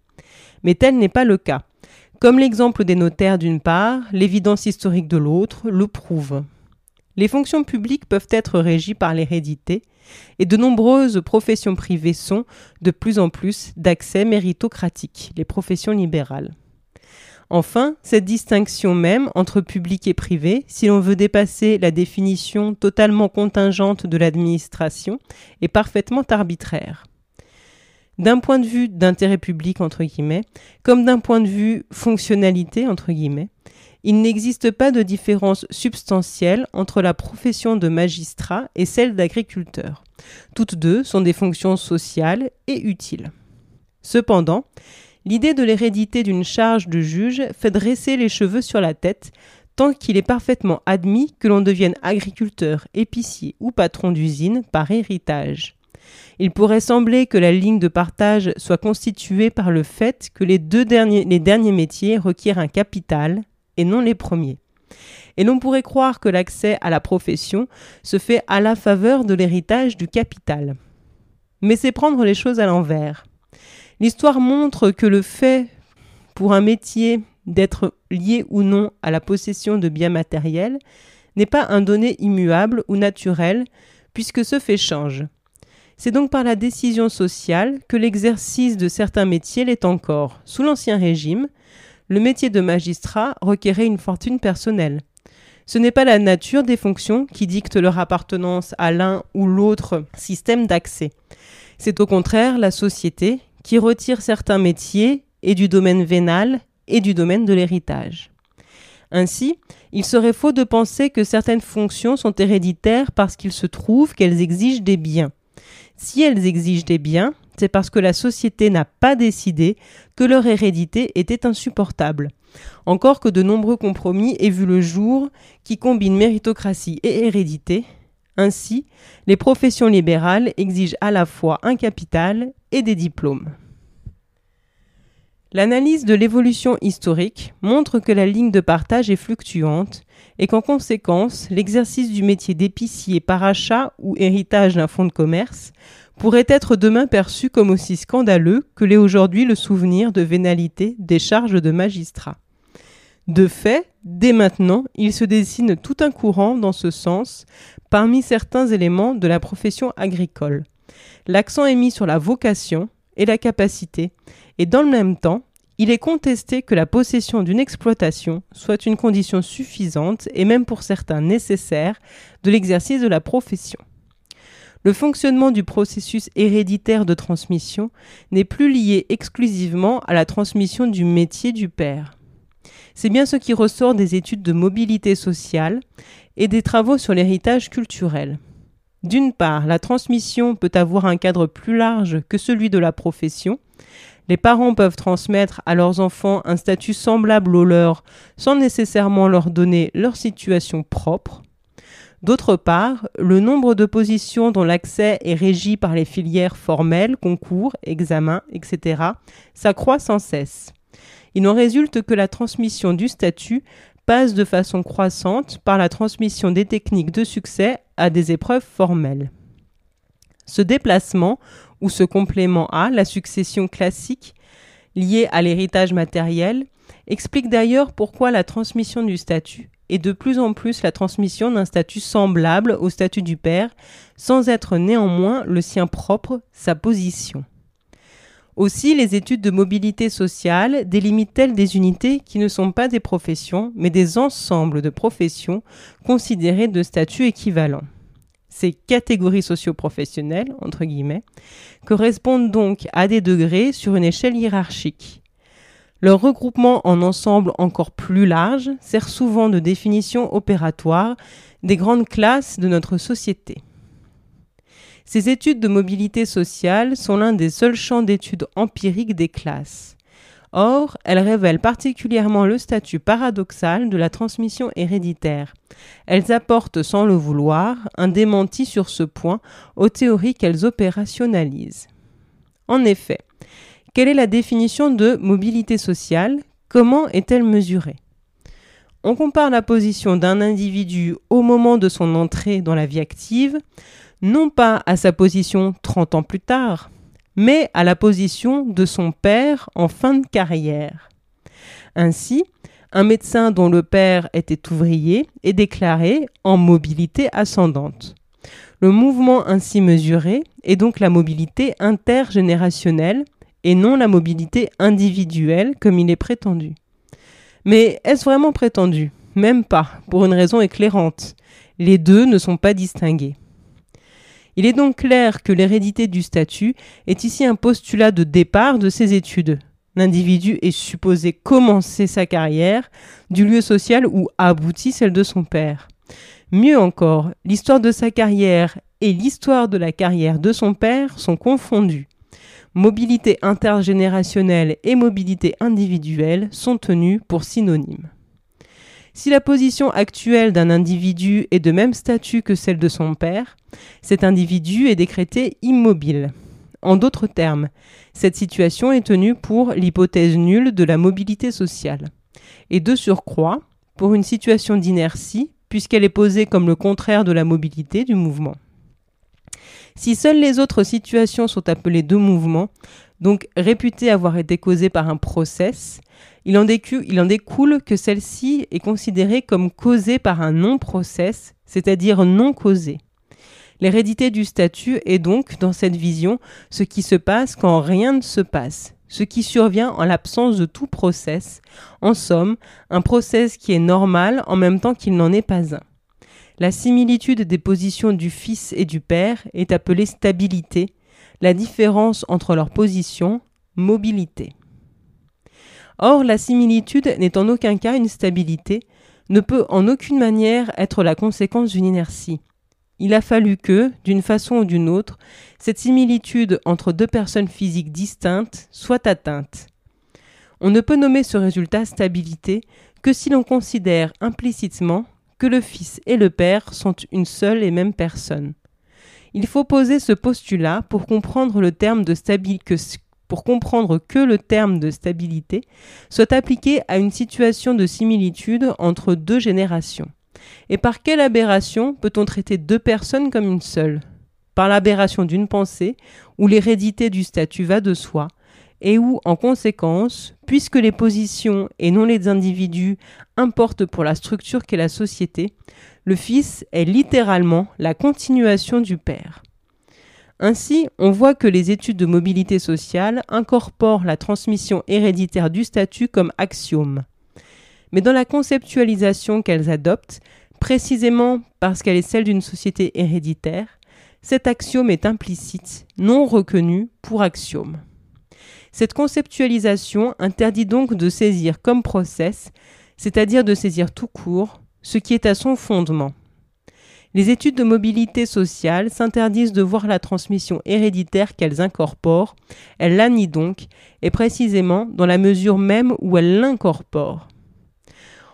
Mais tel n'est pas le cas. Comme l'exemple des notaires d'une part, l'évidence historique de l'autre le prouve. Les fonctions publiques peuvent être régies par l'hérédité, et de nombreuses professions privées sont, de plus en plus, d'accès méritocratique, les professions libérales. Enfin, cette distinction même entre public et privé, si l'on veut dépasser la définition totalement contingente de l'administration, est parfaitement arbitraire. D'un point de vue d'intérêt public, entre guillemets, comme d'un point de vue fonctionnalité, entre guillemets, il n'existe pas de différence substantielle entre la profession de magistrat et celle d'agriculteur. Toutes deux sont des fonctions sociales et utiles. Cependant, L'idée de l'hérédité d'une charge de juge fait dresser les cheveux sur la tête, tant qu'il est parfaitement admis que l'on devienne agriculteur, épicier ou patron d'usine par héritage. Il pourrait sembler que la ligne de partage soit constituée par le fait que les deux derniers, derniers métiers requièrent un capital et non les premiers. Et l'on pourrait croire que l'accès à la profession se fait à la faveur de l'héritage du capital. Mais c'est prendre les choses à l'envers. L'histoire montre que le fait pour un métier d'être lié ou non à la possession de biens matériels n'est pas un donné immuable ou naturel, puisque ce fait change. C'est donc par la décision sociale que l'exercice de certains métiers l'est encore. Sous l'Ancien Régime, le métier de magistrat requérait une fortune personnelle. Ce n'est pas la nature des fonctions qui dicte leur appartenance à l'un ou l'autre système d'accès. C'est au contraire la société qui retire certains métiers et du domaine vénal et du domaine de l'héritage. Ainsi, il serait faux de penser que certaines fonctions sont héréditaires parce qu'il se trouve qu'elles exigent des biens. Si elles exigent des biens, c'est parce que la société n'a pas décidé que leur hérédité était insupportable. Encore que de nombreux compromis aient vu le jour qui combinent méritocratie et hérédité. Ainsi, les professions libérales exigent à la fois un capital et des diplômes. L'analyse de l'évolution historique montre que la ligne de partage est fluctuante et qu'en conséquence, l'exercice du métier d'épicier par achat ou héritage d'un fonds de commerce pourrait être demain perçu comme aussi scandaleux que l'est aujourd'hui le souvenir de vénalité des charges de magistrat. De fait, dès maintenant, il se dessine tout un courant dans ce sens parmi certains éléments de la profession agricole. L'accent est mis sur la vocation et la capacité, et dans le même temps, il est contesté que la possession d'une exploitation soit une condition suffisante et même pour certains nécessaire de l'exercice de la profession. Le fonctionnement du processus héréditaire de transmission n'est plus lié exclusivement à la transmission du métier du père. C'est bien ce qui ressort des études de mobilité sociale et des travaux sur l'héritage culturel. D'une part, la transmission peut avoir un cadre plus large que celui de la profession. Les parents peuvent transmettre à leurs enfants un statut semblable au leur sans nécessairement leur donner leur situation propre. D'autre part, le nombre de positions dont l'accès est régi par les filières formelles, concours, examens, etc., s'accroît sans cesse. Il en résulte que la transmission du statut passe de façon croissante par la transmission des techniques de succès à des épreuves formelles. Ce déplacement ou ce complément à la succession classique liée à l'héritage matériel explique d'ailleurs pourquoi la transmission du statut est de plus en plus la transmission d'un statut semblable au statut du père, sans être néanmoins le sien propre, sa position. Aussi, les études de mobilité sociale délimitent-elles des unités qui ne sont pas des professions, mais des ensembles de professions considérées de statut équivalent? Ces catégories socio-professionnelles, entre guillemets, correspondent donc à des degrés sur une échelle hiérarchique. Leur regroupement en ensemble encore plus large sert souvent de définition opératoire des grandes classes de notre société. Ces études de mobilité sociale sont l'un des seuls champs d'études empiriques des classes. Or, elles révèlent particulièrement le statut paradoxal de la transmission héréditaire. Elles apportent sans le vouloir un démenti sur ce point aux théories qu'elles opérationnalisent. En effet, quelle est la définition de mobilité sociale? Comment est-elle mesurée? On compare la position d'un individu au moment de son entrée dans la vie active non pas à sa position 30 ans plus tard, mais à la position de son père en fin de carrière. Ainsi, un médecin dont le père était ouvrier est déclaré en mobilité ascendante. Le mouvement ainsi mesuré est donc la mobilité intergénérationnelle et non la mobilité individuelle comme il est prétendu. Mais est-ce vraiment prétendu? Même pas, pour une raison éclairante. Les deux ne sont pas distingués. Il est donc clair que l'hérédité du statut est ici un postulat de départ de ces études. L'individu est supposé commencer sa carrière du lieu social où aboutit celle de son père. Mieux encore, l'histoire de sa carrière et l'histoire de la carrière de son père sont confondues. Mobilité intergénérationnelle et mobilité individuelle sont tenues pour synonymes. Si la position actuelle d'un individu est de même statut que celle de son père, cet individu est décrété immobile. En d'autres termes, cette situation est tenue pour l'hypothèse nulle de la mobilité sociale. Et de surcroît, pour une situation d'inertie, puisqu'elle est posée comme le contraire de la mobilité du mouvement. Si seules les autres situations sont appelées de mouvement, donc réputées avoir été causées par un process, il en, découle, que celle-ci est considérée comme causée par un non-process, c'est-à-dire non causé. L'hérédité du statut est donc, dans cette vision, ce qui se passe quand rien ne se passe, ce qui survient en l'absence de tout process, en somme, un process qui est normal en même temps qu'il n'en est pas un. La similitude des positions du fils et du père est appelée stabilité, la différence entre leurs positions, mobilité. Or, la similitude n'est en aucun cas une stabilité, ne peut en aucune manière être la conséquence d'une inertie. Il a fallu que, d'une façon ou d'une autre, cette similitude entre deux personnes physiques distinctes soit atteinte. On ne peut nommer ce résultat stabilité que si l'on considère implicitement que le Fils et le Père sont une seule et même personne. Il faut poser ce postulat pour comprendre que le terme de stabilité soit appliqué à une situation de similitude entre deux générations. Et par quelle aberration peut-on traiter deux personnes comme une seule? Par l'aberration d'une pensée, où l'hérédité du statut va de soi, et où, en conséquence, puisque les positions et non les individus importent pour la structure qu'est la société, le Fils est littéralement la continuation du Père. Ainsi, on voit que les études de mobilité sociale incorporent la transmission héréditaire du statut comme axiome. Mais dans la conceptualisation qu'elles adoptent, précisément parce qu'elle est celle d'une société héréditaire, cet axiome est implicite, non reconnu pour axiome. Cette conceptualisation interdit donc de saisir comme process, c'est-à-dire de saisir tout court, ce qui est à son fondement. Les études de mobilité sociale s'interdisent de voir la transmission héréditaire qu'elles incorporent, elles la nient donc, et précisément dans la mesure même où elles l'incorporent.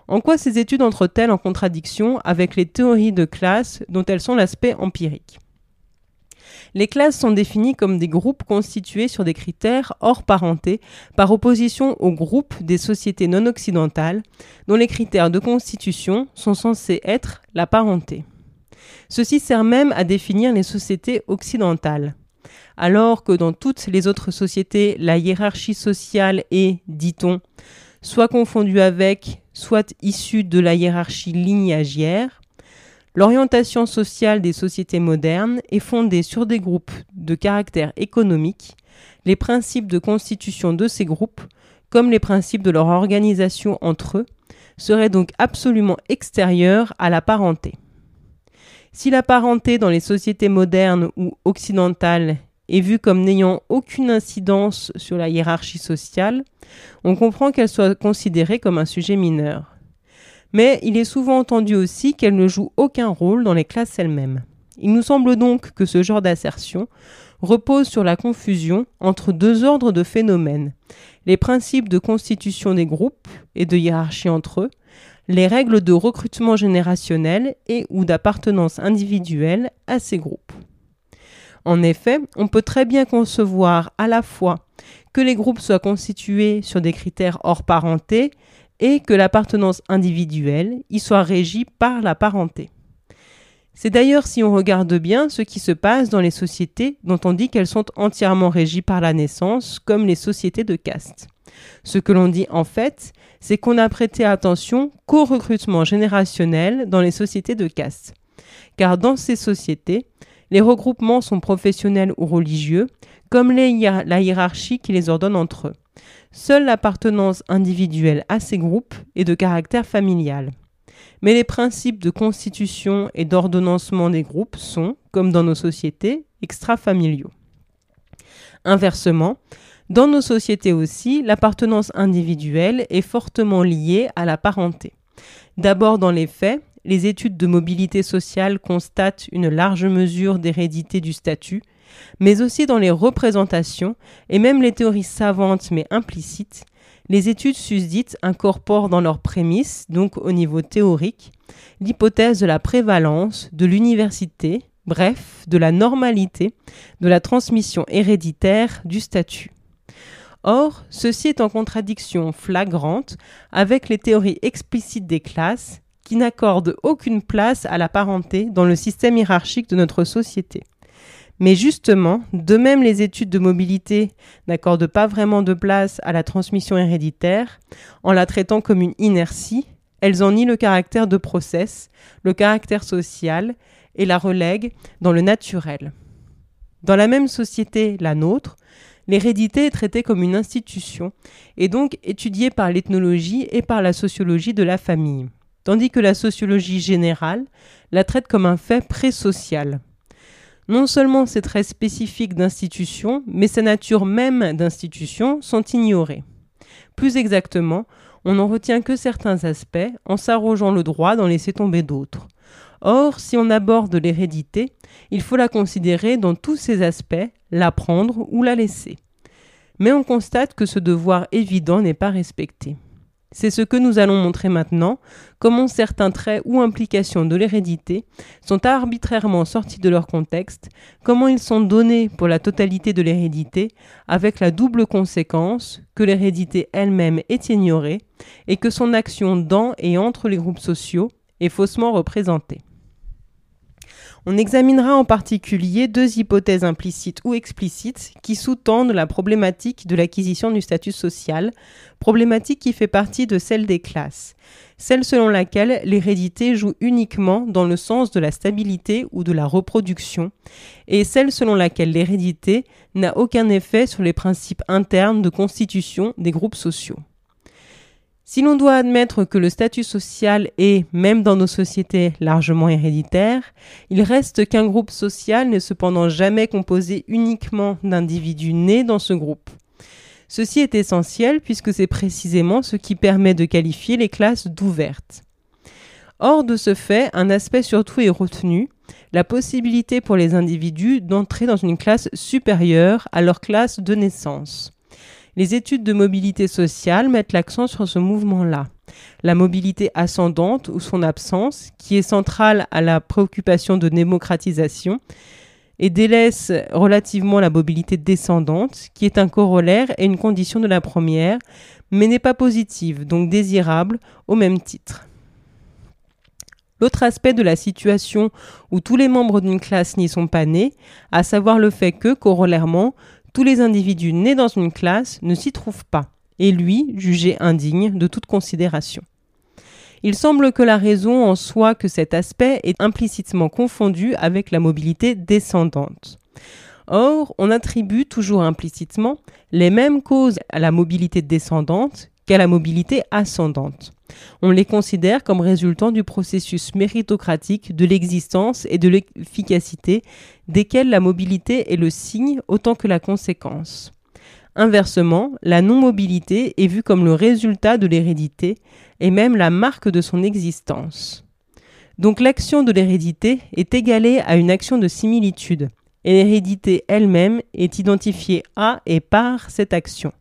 En quoi ces études entrent-elles en contradiction avec les théories de classe dont elles sont l'aspect empirique? Les classes sont définies comme des groupes constitués sur des critères hors parenté, par opposition aux groupes des sociétés non occidentales, dont les critères de constitution sont censés être la parenté. Ceci sert même à définir les sociétés occidentales. Alors que dans toutes les autres sociétés, la hiérarchie sociale est, dit-on, soit confondue avec, soit issue de la hiérarchie lignagière, l'orientation sociale des sociétés modernes est fondée sur des groupes de caractère économique, les principes de constitution de ces groupes, comme les principes de leur organisation entre eux, seraient donc absolument extérieurs à la parenté. Si la parenté dans les sociétés modernes ou occidentales est vue comme n'ayant aucune incidence sur la hiérarchie sociale, on comprend qu'elle soit considérée comme un sujet mineur. Mais il est souvent entendu aussi qu'elle ne joue aucun rôle dans les classes elles-mêmes. Il nous semble donc que ce genre d'assertion repose sur la confusion entre deux ordres de phénomènes, les principes de constitution des groupes et de hiérarchie entre eux, les règles de recrutement générationnel et ou d'appartenance individuelle à ces groupes. En effet, on peut très bien concevoir à la fois que les groupes soient constitués sur des critères hors parenté et que l'appartenance individuelle y soit régie par la parenté. C'est d'ailleurs si on regarde bien ce qui se passe dans les sociétés dont on dit qu'elles sont entièrement régies par la naissance, comme les sociétés de caste. Ce que l'on dit en fait, c'est qu'on a prêté attention qu'au recrutement générationnel dans les sociétés de caste. Car dans ces sociétés, les regroupements sont professionnels ou religieux, comme la hiérarchie qui les ordonne entre eux. Seule l'appartenance individuelle à ces groupes est de caractère familial. Mais les principes de constitution et d'ordonnancement des groupes sont, comme dans nos sociétés, extrafamiliaux. Inversement, dans nos sociétés aussi, l'appartenance individuelle est fortement liée à la parenté. D'abord dans les faits, les études de mobilité sociale constatent une large mesure d'hérédité du statut, mais aussi dans les représentations et même les théories savantes mais implicites, les études susdites incorporent dans leurs prémices, donc au niveau théorique, l'hypothèse de la prévalence, de l'université, bref, de la normalité, de la transmission héréditaire du statut. Or, ceci est en contradiction flagrante avec les théories explicites des classes qui n'accordent aucune place à la parenté dans le système hiérarchique de notre société. Mais justement, de même les études de mobilité n'accordent pas vraiment de place à la transmission héréditaire, en la traitant comme une inertie, elles en nient le caractère de process, le caractère social, et la relèguent dans le naturel. Dans la même société, la nôtre, l'hérédité est traitée comme une institution, et donc étudiée par l'ethnologie et par la sociologie de la famille, tandis que la sociologie générale la traite comme un fait présocial. Non seulement ces traits spécifiques d'institution, mais sa nature même d'institution sont ignorés. Plus exactement, on n'en retient que certains aspects en s'arrogeant le droit d'en laisser tomber d'autres. Or, si on aborde l'hérédité, il faut la considérer dans tous ses aspects, la prendre ou la laisser. Mais on constate que ce devoir évident n'est pas respecté. C'est ce que nous allons montrer maintenant, comment certains traits ou implications de l'hérédité sont arbitrairement sortis de leur contexte, comment ils sont donnés pour la totalité de l'hérédité, avec la double conséquence que l'hérédité elle-même est ignorée et que son action dans et entre les groupes sociaux est faussement représentée. On examinera en particulier deux hypothèses implicites ou explicites qui sous-tendent la problématique de l'acquisition du statut social, problématique qui fait partie de celle des classes, celle selon laquelle l'hérédité joue uniquement dans le sens de la stabilité ou de la reproduction, et celle selon laquelle l'hérédité n'a aucun effet sur les principes internes de constitution des groupes sociaux. Si l'on doit admettre que le statut social est, même dans nos sociétés, largement héréditaire, il reste qu'un groupe social n'est cependant jamais composé uniquement d'individus nés dans ce groupe. Ceci est essentiel puisque c'est précisément ce qui permet de qualifier les classes d'ouvertes. Or, de ce fait, un aspect surtout est retenu, la possibilité pour les individus d'entrer dans une classe supérieure à leur classe de naissance. Les études de mobilité sociale mettent l'accent sur ce mouvement-là. La mobilité ascendante ou son absence, qui est centrale à la préoccupation de démocratisation, et délaisse relativement la mobilité descendante, qui est un corollaire et une condition de la première, mais n'est pas positive, donc désirable au même titre. L'autre aspect de la situation où tous les membres d'une classe n'y sont pas nés, à savoir le fait que, corollairement, tous les individus nés dans une classe ne s'y trouvent pas, et lui jugé indigne de toute considération. Il semble que la raison en soit que cet aspect est implicitement confondu avec la mobilité descendante. Or, on attribue toujours implicitement les mêmes causes à la mobilité descendante qu'à la mobilité ascendante. On les considère comme résultant du processus méritocratique de l'existence et de l'efficacité desquels la mobilité est le signe autant que la conséquence. Inversement, la non-mobilité est vue comme le résultat de l'hérédité et même la marque de son existence. Donc l'action de l'hérédité est égalée à une action de similitude, et l'hérédité elle-même est identifiée à et par cette action.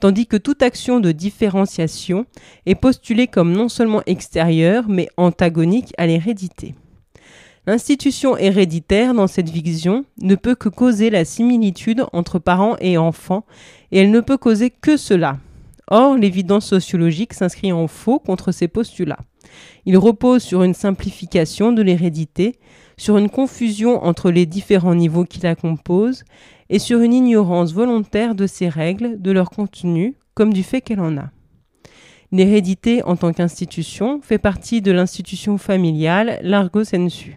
Tandis que toute action de différenciation est postulée comme non seulement extérieure, mais antagonique à l'hérédité. L'institution héréditaire dans cette vision ne peut que causer la similitude entre parents et enfants, et elle ne peut causer que cela. Or, l'évidence sociologique s'inscrit en faux contre ces postulats. Il repose sur une simplification de l'hérédité, sur une confusion entre les différents niveaux qui la composent, et sur une ignorance volontaire de ces règles, de leur contenu, comme du fait qu'elle en a. L'hérédité en tant qu'institution fait partie de l'institution familiale largo sensu.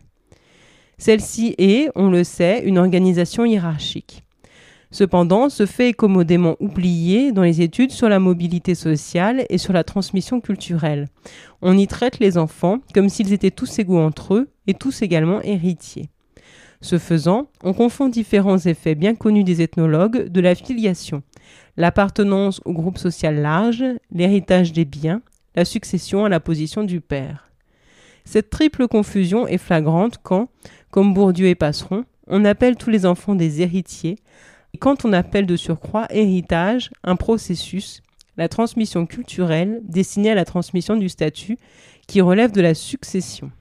Celle-ci est, on le sait, une organisation hiérarchique. Cependant, ce fait est commodément oublié dans les études sur la mobilité sociale et sur la transmission culturelle. On y traite les enfants comme s'ils étaient tous égaux entre eux et tous également héritiers. Ce faisant, on confond différents effets bien connus des ethnologues de la filiation, l'appartenance au groupe social large, l'héritage des biens, la succession à la position du père. Cette triple confusion est flagrante quand, comme Bourdieu et Passeron, on appelle tous les enfants des héritiers, et quand on appelle de surcroît héritage un processus, la transmission culturelle destinée à la transmission du statut qui relève de la succession.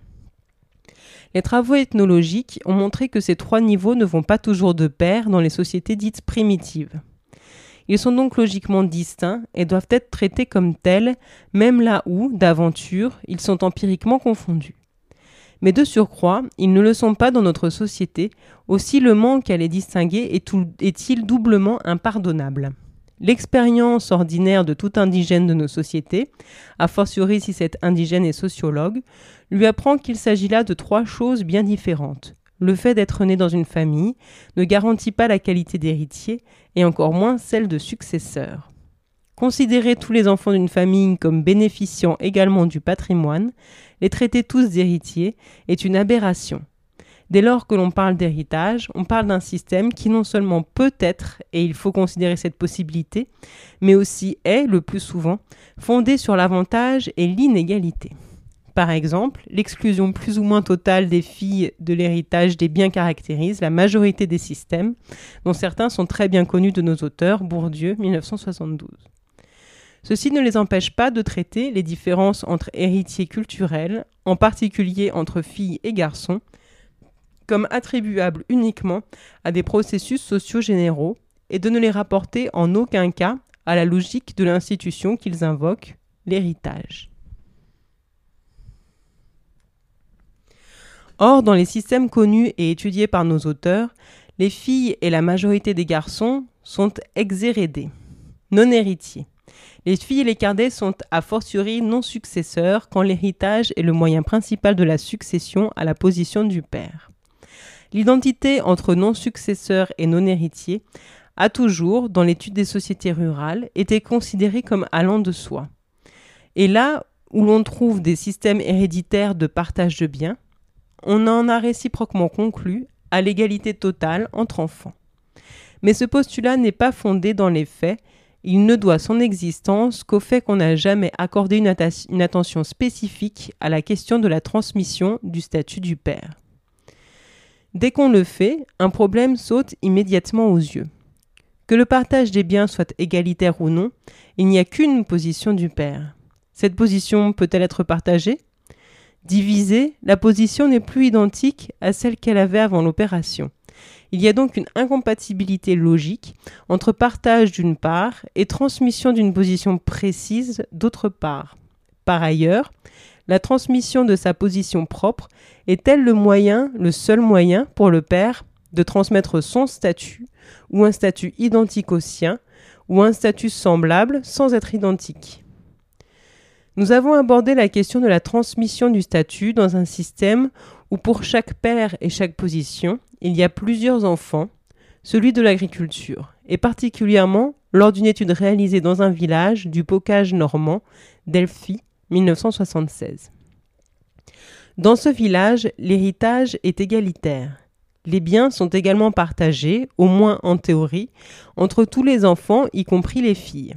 Les travaux ethnologiques ont montré que ces trois niveaux ne vont pas toujours de pair dans les sociétés dites primitives. Ils sont donc logiquement distincts et doivent être traités comme tels, même là où, d'aventure, ils sont empiriquement confondus. Mais de surcroît, ils ne le sont pas dans notre société, aussi le manque à les distinguer est-il doublement impardonnable. L'expérience ordinaire de tout indigène de nos sociétés, a fortiori si cet indigène est sociologue, lui apprend qu'il s'agit là de trois choses bien différentes. Le fait d'être né dans une famille ne garantit pas la qualité d'héritier et encore moins celle de successeur. Considérer tous les enfants d'une famille comme bénéficiant également du patrimoine, les traiter tous d'héritiers, est une aberration. Dès lors que l'on parle d'héritage, on parle d'un système qui non seulement peut être, et il faut considérer cette possibilité, mais aussi est, le plus souvent, fondé sur l'avantage et l'inégalité. Par exemple, l'exclusion plus ou moins totale des filles de l'héritage des biens caractérise la majorité des systèmes, dont certains sont très bien connus de nos auteurs, Bourdieu, 1972. Ceci ne les empêche pas de traiter les différences entre héritiers culturels, en particulier entre filles et garçons, comme attribuables uniquement à des processus sociaux généraux et de ne les rapporter en aucun cas à la logique de l'institution qu'ils invoquent, l'héritage. Or, dans les systèmes connus et étudiés par nos auteurs, les filles et la majorité des garçons sont exhérédés, non héritiers. Les filles et les cardets sont a fortiori non successeurs quand l'héritage est le moyen principal de la succession à la position du père. L'identité entre non-successeur et non-héritier a toujours, dans l'étude des sociétés rurales, été considérée comme allant de soi. Et là où l'on trouve des systèmes héréditaires de partage de biens, on en a réciproquement conclu à l'égalité totale entre enfants. Mais ce postulat n'est pas fondé dans les faits, il ne doit son existence qu'au fait qu'on n'a jamais accordé une, une, attention spécifique à la question de la transmission du statut du père. Dès qu'on le fait, un problème saute immédiatement aux yeux. Que le partage des biens soit égalitaire ou non, il n'y a qu'une position du père. Cette position peut-elle être partagée? Divisée, la position n'est plus identique à celle qu'elle avait avant l'opération. Il y a donc une incompatibilité logique entre partage d'une part et transmission d'une position précise d'autre part. Par ailleurs, la transmission de sa position propre est-elle le moyen, le seul moyen pour le père de transmettre son statut, ou un statut identique au sien, ou un statut semblable sans être identique? Nous avons abordé la question de la transmission du statut dans un système où pour chaque père et chaque position, il y a plusieurs enfants, celui de l'agriculture, et particulièrement lors d'une étude réalisée dans un village du bocage normand, Delphi, 1976. Dans ce village, l'héritage est égalitaire. Les biens sont également partagés, au moins en théorie, entre tous les enfants, y compris les filles.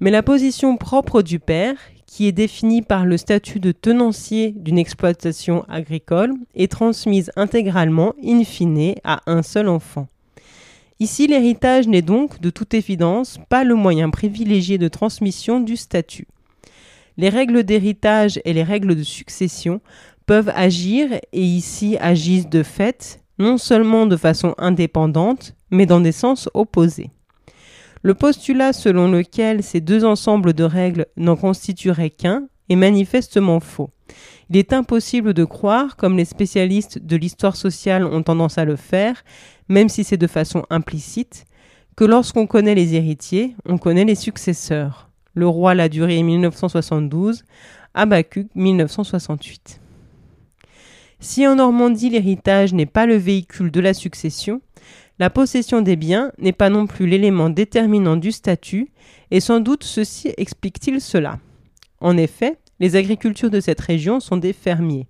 Mais la position propre du père, qui est définie par le statut de tenancier d'une exploitation agricole, est transmise intégralement, in fine, à un seul enfant. Ici, l'héritage n'est donc, de toute évidence, pas le moyen privilégié de transmission du statut. Les règles d'héritage et les règles de succession peuvent agir, et ici agissent de fait, non seulement de façon indépendante, mais dans des sens opposés. Le postulat selon lequel ces deux ensembles de règles n'en constitueraient qu'un est manifestement faux. Il est impossible de croire, comme les spécialistes de l'histoire sociale ont tendance à le faire, même si c'est de façon implicite, que lorsqu'on connaît les héritiers, on connaît les successeurs. Le roi l'a duré 1972, Habacuc 1968. Si en Normandie l'héritage n'est pas le véhicule de la succession, la possession des biens n'est pas non plus l'élément déterminant du statut, et sans doute ceci explique-t-il cela. En effet, les agricultures de cette région sont des fermiers.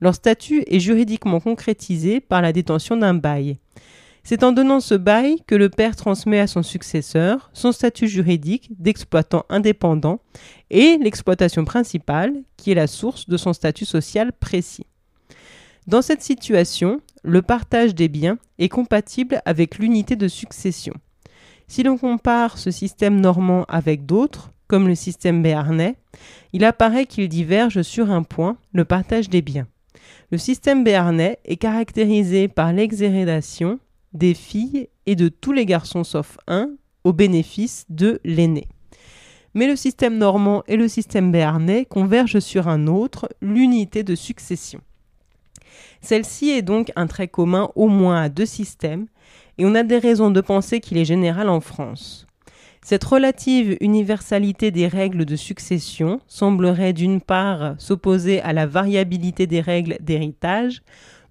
Leur statut est juridiquement concrétisé par la détention d'un bail. C'est en donnant ce bail que le père transmet à son successeur son statut juridique d'exploitant indépendant et l'exploitation principale qui est la source de son statut social précis. Dans cette situation, le partage des biens est compatible avec l'unité de succession. Si l'on compare ce système normand avec d'autres, comme le système béarnais, il apparaît qu'il diverge sur un point, le partage des biens. Le système béarnais est caractérisé par l'exhérédation des filles et de tous les garçons sauf un au bénéfice de l'aîné. Mais le système normand et le système béarnais convergent sur un autre, l'unité de succession. Celle-ci est donc un trait commun au moins à deux systèmes, et on a des raisons de penser qu'il est général en France. Cette relative universalité des règles de succession semblerait d'une part s'opposer à la variabilité des règles d'héritage,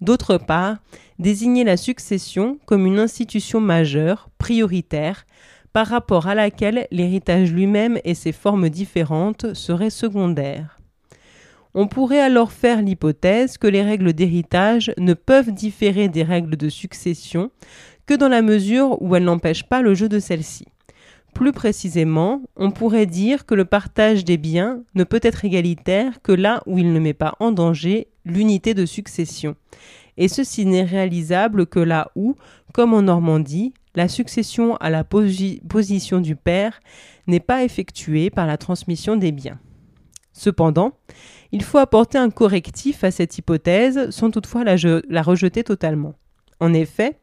d'autre part désigner la succession comme une institution majeure, prioritaire, par rapport à laquelle l'héritage lui-même et ses formes différentes seraient secondaires. On pourrait alors faire l'hypothèse que les règles d'héritage ne peuvent différer des règles de succession que dans la mesure où elles n'empêchent pas le jeu de celles-ci. Plus précisément, on pourrait dire que le partage des biens ne peut être égalitaire que là où il ne met pas en danger l'unité de succession. Et ceci n'est réalisable que là où, comme en Normandie, la succession à la position du père n'est pas effectuée par la transmission des biens. Cependant, il faut apporter un correctif à cette hypothèse sans toutefois la, la rejeter totalement. En effet,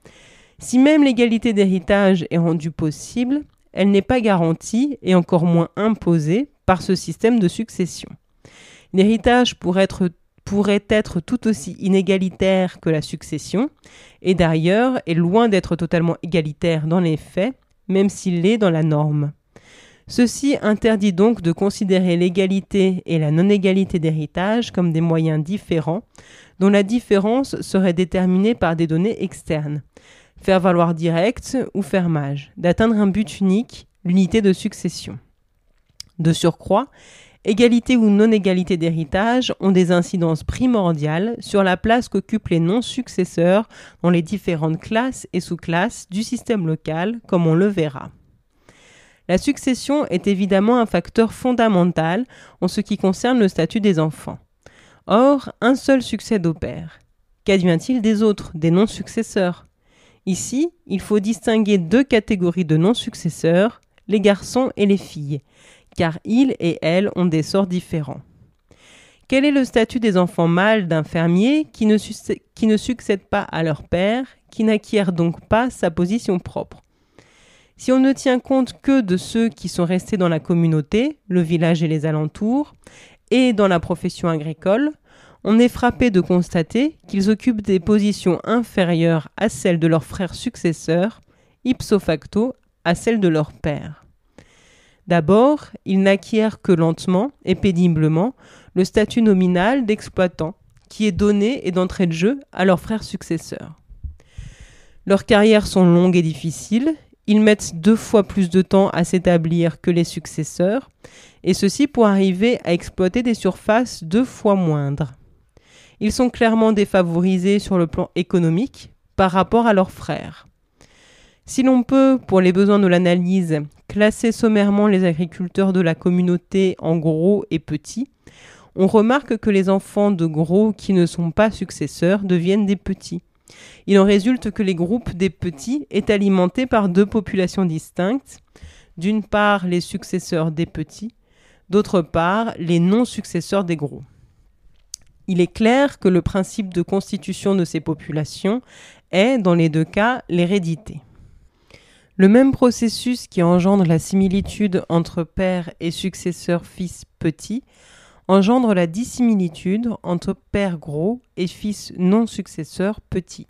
si même l'égalité d'héritage est rendue possible, elle n'est pas garantie et encore moins imposée par ce système de succession. L'héritage pourrait être, pourrait être tout aussi inégalitaire que la succession, et d'ailleurs est loin d'être totalement égalitaire dans les faits, même s'il l'est dans la norme. Ceci interdit donc de considérer l'égalité et la non-égalité d'héritage comme des moyens différents, dont la différence serait déterminée par des données externes. Faire valoir direct ou fermage, d'atteindre un but unique, l'unité de succession. De surcroît, égalité ou non-égalité d'héritage ont des incidences primordiales sur la place qu'occupent les non-successeurs dans les différentes classes et sous-classes du système local, comme on le verra. La succession est évidemment un facteur fondamental en ce qui concerne le statut des enfants. Or, un seul succède au père. Qu'advient-il des autres, des non-successeurs? Ici, il faut distinguer deux catégories de non-successeurs, les garçons et les filles, car ils et elles ont des sorts différents. Quel est le statut des enfants mâles d'un fermier qui ne, qui ne succède pas à leur père, qui n'acquiert donc pas sa position propre? Si on ne tient compte que de ceux qui sont restés dans la communauté, le village et les alentours, et dans la profession agricole, on est frappé de constater qu'ils occupent des positions inférieures à celles de leurs frères successeurs, ipso facto à celles de leur père. D'abord, ils n'acquièrent que lentement et péniblement le statut nominal d'exploitant qui est donné et d'entrée de jeu à leurs frères successeurs. Leurs carrières sont longues et difficiles, ils mettent deux fois plus de temps à s'établir que les successeurs, et ceci pour arriver à exploiter des surfaces deux fois moindres. Ils sont clairement défavorisés sur le plan économique par rapport à leurs frères. Si l'on peut, pour les besoins de l'analyse, classer sommairement les agriculteurs de la communauté en gros et petits, on remarque que les enfants de gros qui ne sont pas successeurs deviennent des petits. Il en résulte que les groupes des petits est alimenté par deux populations distinctes, d'une part les successeurs des petits, d'autre part les non-successeurs des gros. Il est clair que le principe de constitution de ces populations est, dans les deux cas, l'hérédité. Le même processus qui engendre la similitude entre père et successeur fils petit engendre la dissimilitude entre père gros et fils non successeur petit.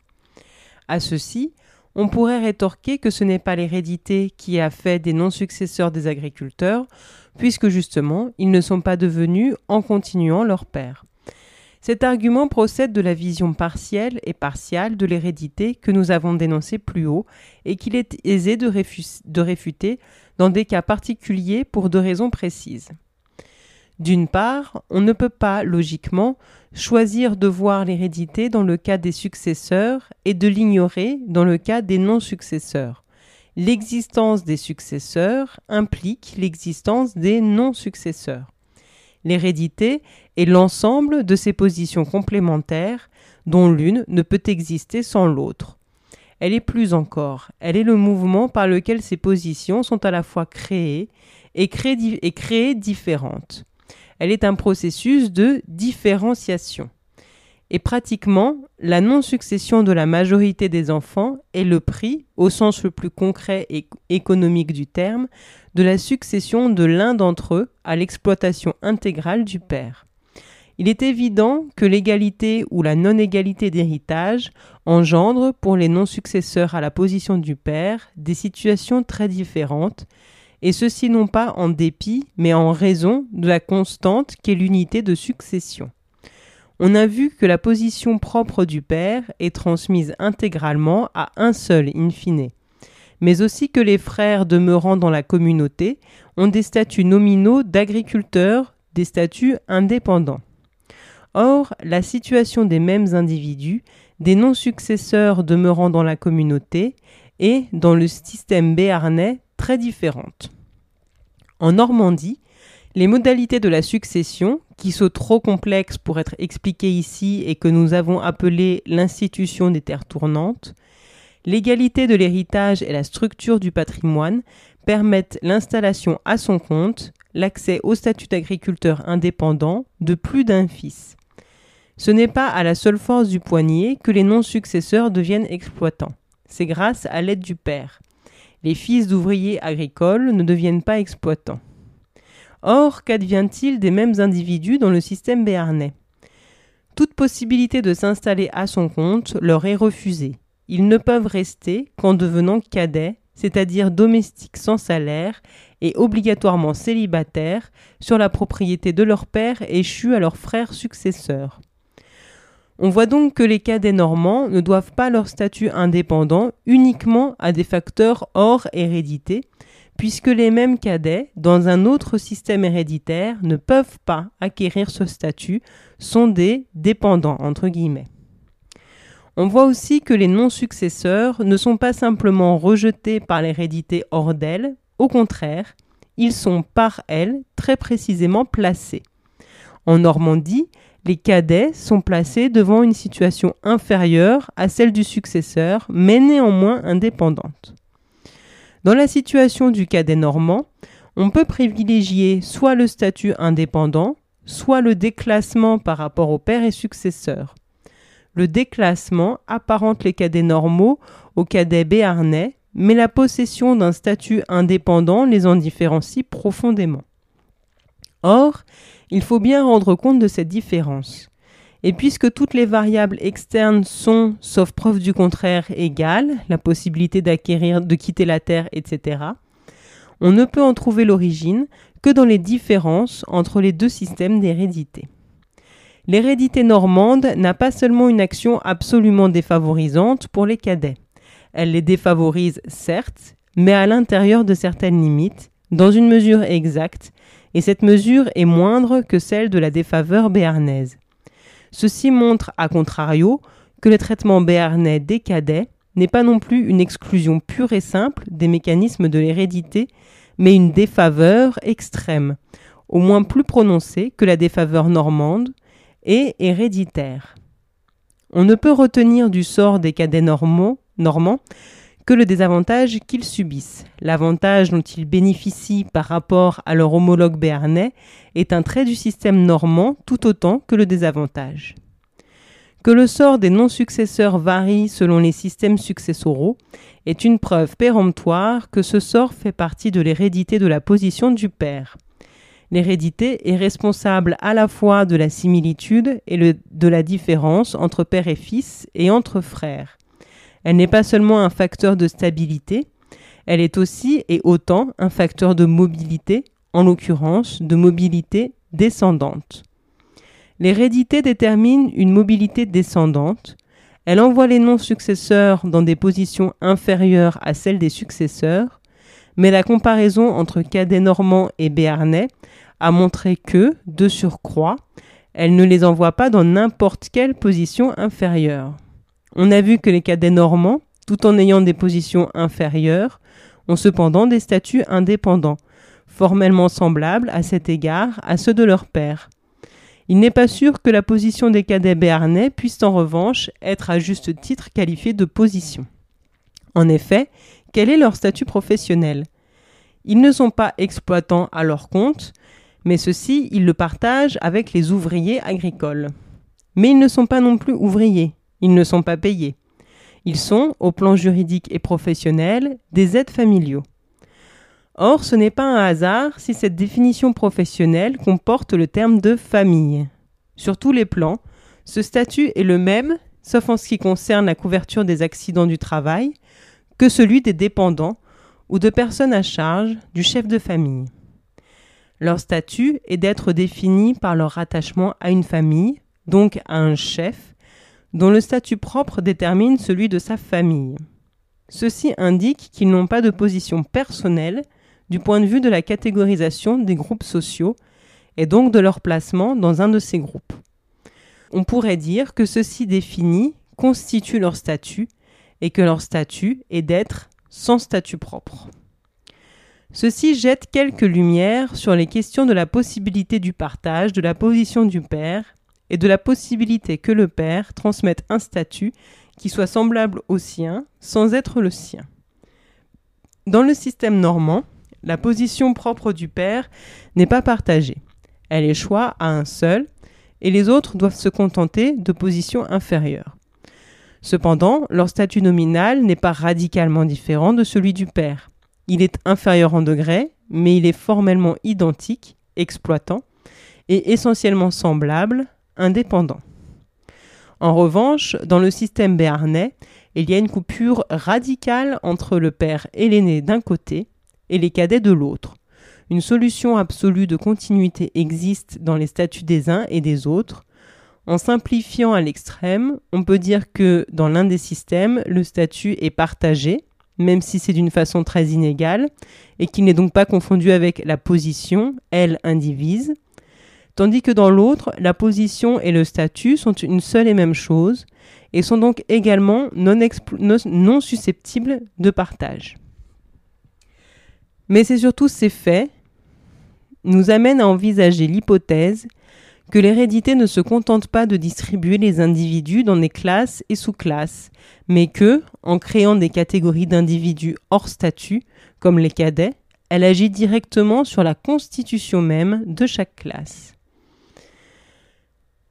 À ceci, on pourrait rétorquer que ce n'est pas l'hérédité qui a fait des non-successeurs des agriculteurs, puisque justement, ils ne sont pas devenus en continuant leur père. Cet argument procède de la vision partielle et partiale de l'hérédité que nous avons dénoncée plus haut et qu'il est aisé de, réfuter dans des cas particuliers pour deux raisons précises. D'une part, on ne peut pas, logiquement, choisir de voir l'hérédité dans le cas des successeurs et de l'ignorer dans le cas des non-successeurs. L'existence des successeurs implique l'existence des non-successeurs. L'hérédité est l'ensemble de ces positions complémentaires dont l'une ne peut exister sans l'autre. Elle est plus encore, elle est le mouvement par lequel ces positions sont à la fois créées et, créées, différentes elle est un processus de différenciation. Et pratiquement, la non-succession de la majorité des enfants est le prix, au sens le plus concret et économique du terme, de la succession de l'un d'entre eux à l'exploitation intégrale du père. Il est évident que l'égalité ou la non-égalité d'héritage engendre pour les non-successeurs à la position du père des situations très différentes et ceci non pas en dépit, mais en raison de la constante qu'est l'unité de succession. On a vu que la position propre du père est transmise intégralement à un seul in fine, mais aussi que les frères demeurant dans la communauté ont des statuts nominaux d'agriculteurs, des statuts indépendants. Or, la situation des mêmes individus, des non-successeurs demeurant dans la communauté, est, dans le système béarnais, très différentes. En Normandie, les modalités de la succession, qui sont trop complexes pour être expliquées ici et que nous avons appelées l'institution des terres tournantes, l'égalité de l'héritage et la structure du patrimoine permettent l'installation à son compte, l'accès au statut d'agriculteur indépendant de plus d'un fils. Ce n'est pas à la seule force du poignet que les non-successeurs deviennent exploitants. C'est grâce à l'aide du père les fils d'ouvriers agricoles ne deviennent pas exploitants. Or, qu'advient-il des mêmes individus dans le système béarnais? Toute possibilité de s'installer à son compte leur est refusée. Ils ne peuvent rester qu'en devenant cadets, c'est-à-dire domestiques sans salaire et obligatoirement célibataires sur la propriété de leur père échu à leurs frères successeurs. On voit donc que les cadets normands ne doivent pas leur statut indépendant uniquement à des facteurs hors hérédité, puisque les mêmes cadets, dans un autre système héréditaire, ne peuvent pas acquérir ce statut, sont des dépendants, entre guillemets. On voit aussi que les non-successeurs ne sont pas simplement rejetés par l'hérédité hors d'elle, au contraire, ils sont par elle très précisément placés. En Normandie, les cadets sont placés devant une situation inférieure à celle du successeur, mais néanmoins indépendante. Dans la situation du cadet normand, on peut privilégier soit le statut indépendant, soit le déclassement par rapport au père et successeur. Le déclassement apparente les cadets normaux aux cadets béarnais, mais la possession d'un statut indépendant les en différencie profondément. Or, il faut bien rendre compte de cette différence. Et puisque toutes les variables externes sont, sauf preuve du contraire, égales, la possibilité d'acquérir, de quitter la Terre, etc., on ne peut en trouver l'origine que dans les différences entre les deux systèmes d'hérédité. L'hérédité normande n'a pas seulement une action absolument défavorisante pour les cadets. Elle les défavorise, certes, mais à l'intérieur de certaines limites, dans une mesure exacte, et cette mesure est moindre que celle de la défaveur béarnaise. Ceci montre, à contrario, que le traitement béarnais des cadets n'est pas non plus une exclusion pure et simple des mécanismes de l'hérédité, mais une défaveur extrême, au moins plus prononcée que la défaveur normande, et héréditaire. On ne peut retenir du sort des cadets normands que le désavantage qu'ils subissent. L'avantage dont ils bénéficient par rapport à leur homologue béarnais est un trait du système normand tout autant que le désavantage. Que le sort des non-successeurs varie selon les systèmes successoraux est une preuve péremptoire que ce sort fait partie de l'hérédité de la position du père. L'hérédité est responsable à la fois de la similitude et de la différence entre père et fils et entre frères. Elle n'est pas seulement un facteur de stabilité, elle est aussi et autant un facteur de mobilité, en l'occurrence de mobilité descendante. L'hérédité détermine une mobilité descendante. Elle envoie les non-successeurs dans des positions inférieures à celles des successeurs, mais la comparaison entre cadets normands et béarnais a montré que, de surcroît, elle ne les envoie pas dans n'importe quelle position inférieure. On a vu que les cadets normands, tout en ayant des positions inférieures, ont cependant des statuts indépendants, formellement semblables à cet égard à ceux de leur père. Il n'est pas sûr que la position des cadets béarnais puisse en revanche être à juste titre qualifiée de position. En effet, quel est leur statut professionnel? Ils ne sont pas exploitants à leur compte, mais ceux-ci, ils le partagent avec les ouvriers agricoles. Mais ils ne sont pas non plus ouvriers, ils ne sont pas payés. Ils sont, au plan juridique et professionnel, des aides familiaux. Or, ce n'est pas un hasard si cette définition professionnelle comporte le terme de famille. Sur tous les plans, ce statut est le même, sauf en ce qui concerne la couverture des accidents du travail, que celui des dépendants ou de personnes à charge du chef de famille. Leur statut est d'être défini par leur rattachement à une famille, donc à un chef, dont le statut propre détermine celui de sa famille. Ceci indique qu'ils n'ont pas de position personnelle, du point de vue de la catégorisation des groupes sociaux et donc de leur placement dans un de ces groupes. On pourrait dire que ceci définit constitue leur statut et que leur statut est d'être sans statut propre. Ceci jette quelques lumières sur les questions de la possibilité du partage de la position du père et de la possibilité que le père transmette un statut qui soit semblable au sien sans être le sien. Dans le système normand, la position propre du père n'est pas partagée. Elle échoit à un seul, et les autres doivent se contenter de positions inférieures. Cependant, leur statut nominal n'est pas radicalement différent de celui du père. Il est inférieur en degré, mais il est formellement identique, exploitant, et essentiellement semblable, indépendant. En revanche, dans le système béarnais, il y a une coupure radicale entre le père et l'aîné d'un côté et les cadets de l'autre. Une solution absolue de continuité existe dans les statuts des uns et des autres. En simplifiant à l'extrême, on peut dire que dans l'un des systèmes, le statut est partagé, même si c'est d'une façon très inégale, et qu'il n'est donc pas confondu avec la position, elle indivise, tandis que dans l'autre, la position et le statut sont une seule et même chose, et sont donc également non, susceptibles de partage. Mais c'est surtout ces faits nous amènent à envisager l'hypothèse que l'hérédité ne se contente pas de distribuer les individus dans des classes et sous-classes, mais que, en créant des catégories d'individus hors statut, comme les cadets, elle agit directement sur la constitution même de chaque classe.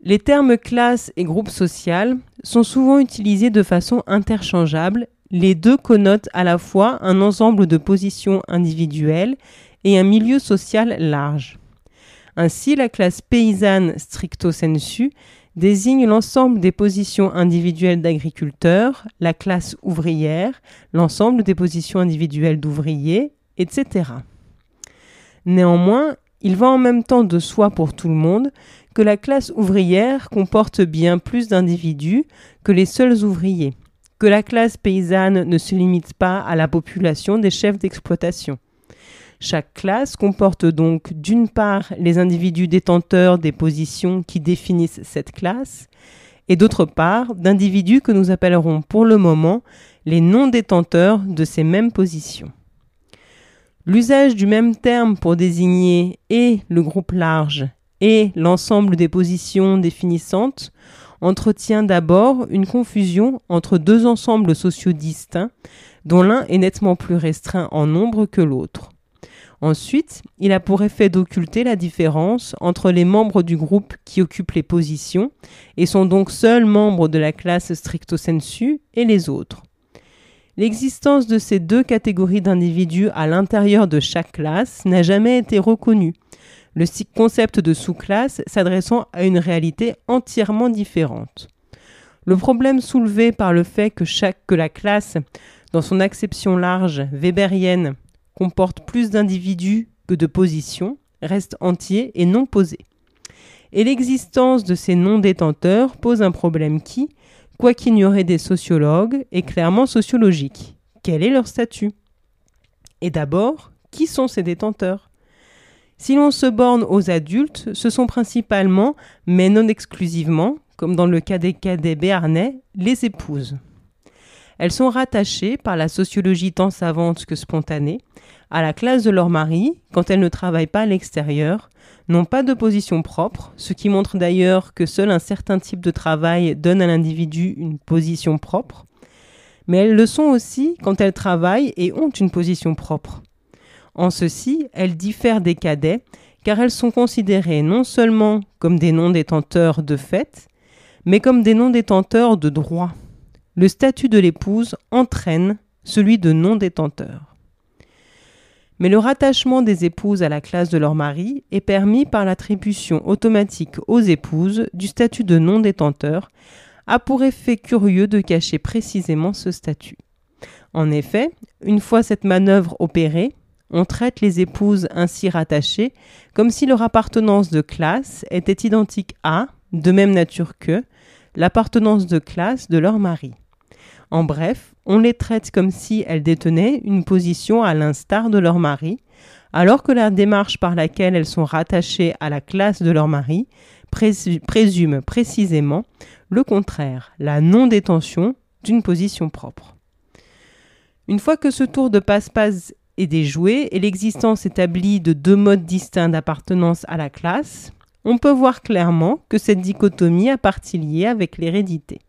Les termes classe et groupe social sont souvent utilisés de façon interchangeable les deux connotent à la fois un ensemble de positions individuelles et un milieu social large. Ainsi, la classe paysanne stricto sensu désigne l'ensemble des positions individuelles d'agriculteurs, la classe ouvrière, l'ensemble des positions individuelles d'ouvriers, etc. Néanmoins, il va en même temps de soi pour tout le monde que la classe ouvrière comporte bien plus d'individus que les seuls ouvriers que la classe paysanne ne se limite pas à la population des chefs d'exploitation. Chaque classe comporte donc d'une part les individus détenteurs des positions qui définissent cette classe, et d'autre part d'individus que nous appellerons pour le moment les non-détenteurs de ces mêmes positions. L'usage du même terme pour désigner et le groupe large et l'ensemble des positions définissantes entretient d'abord une confusion entre deux ensembles sociaux distincts dont l'un est nettement plus restreint en nombre que l'autre. Ensuite, il a pour effet d'occulter la différence entre les membres du groupe qui occupent les positions et sont donc seuls membres de la classe stricto sensu et les autres. L'existence de ces deux catégories d'individus à l'intérieur de chaque classe n'a jamais été reconnue, le concept de sous-classe s'adressant à une réalité entièrement différente. Le problème soulevé par le fait que, chaque, que la classe, dans son acception large weberienne, comporte plus d'individus que de positions, reste entier et non posé. Et l'existence de ces non-détenteurs pose un problème qui, quoi aurait des sociologues, est clairement sociologique. Quel est leur statut? Et d'abord, qui sont ces détenteurs? Si l'on se borne aux adultes, ce sont principalement, mais non exclusivement, comme dans le cas des cadets béarnais, les épouses. Elles sont rattachées, par la sociologie tant savante que spontanée, à la classe de leur mari quand elles ne travaillent pas à l'extérieur, n'ont pas de position propre, ce qui montre d'ailleurs que seul un certain type de travail donne à l'individu une position propre, mais elles le sont aussi quand elles travaillent et ont une position propre. En ceci, elles diffèrent des cadets, car elles sont considérées non seulement comme des non-détenteurs de fait, mais comme des non-détenteurs de droit le statut de l'épouse entraîne celui de non-détenteur. Mais le rattachement des épouses à la classe de leur mari est permis par l'attribution automatique aux épouses du statut de non-détenteur, a pour effet curieux de cacher précisément ce statut. En effet, une fois cette manœuvre opérée, on traite les épouses ainsi rattachées comme si leur appartenance de classe était identique à, de même nature que, l'appartenance de classe de leur mari. En bref, on les traite comme si elles détenaient une position à l'instar de leur mari, alors que la démarche par laquelle elles sont rattachées à la classe de leur mari présume précisément le contraire, la non-détention d'une position propre. Une fois que ce tour de passe-passe est déjoué et l'existence établie de deux modes distincts d'appartenance à la classe, on peut voir clairement que cette dichotomie a partie liée avec l'hérédité.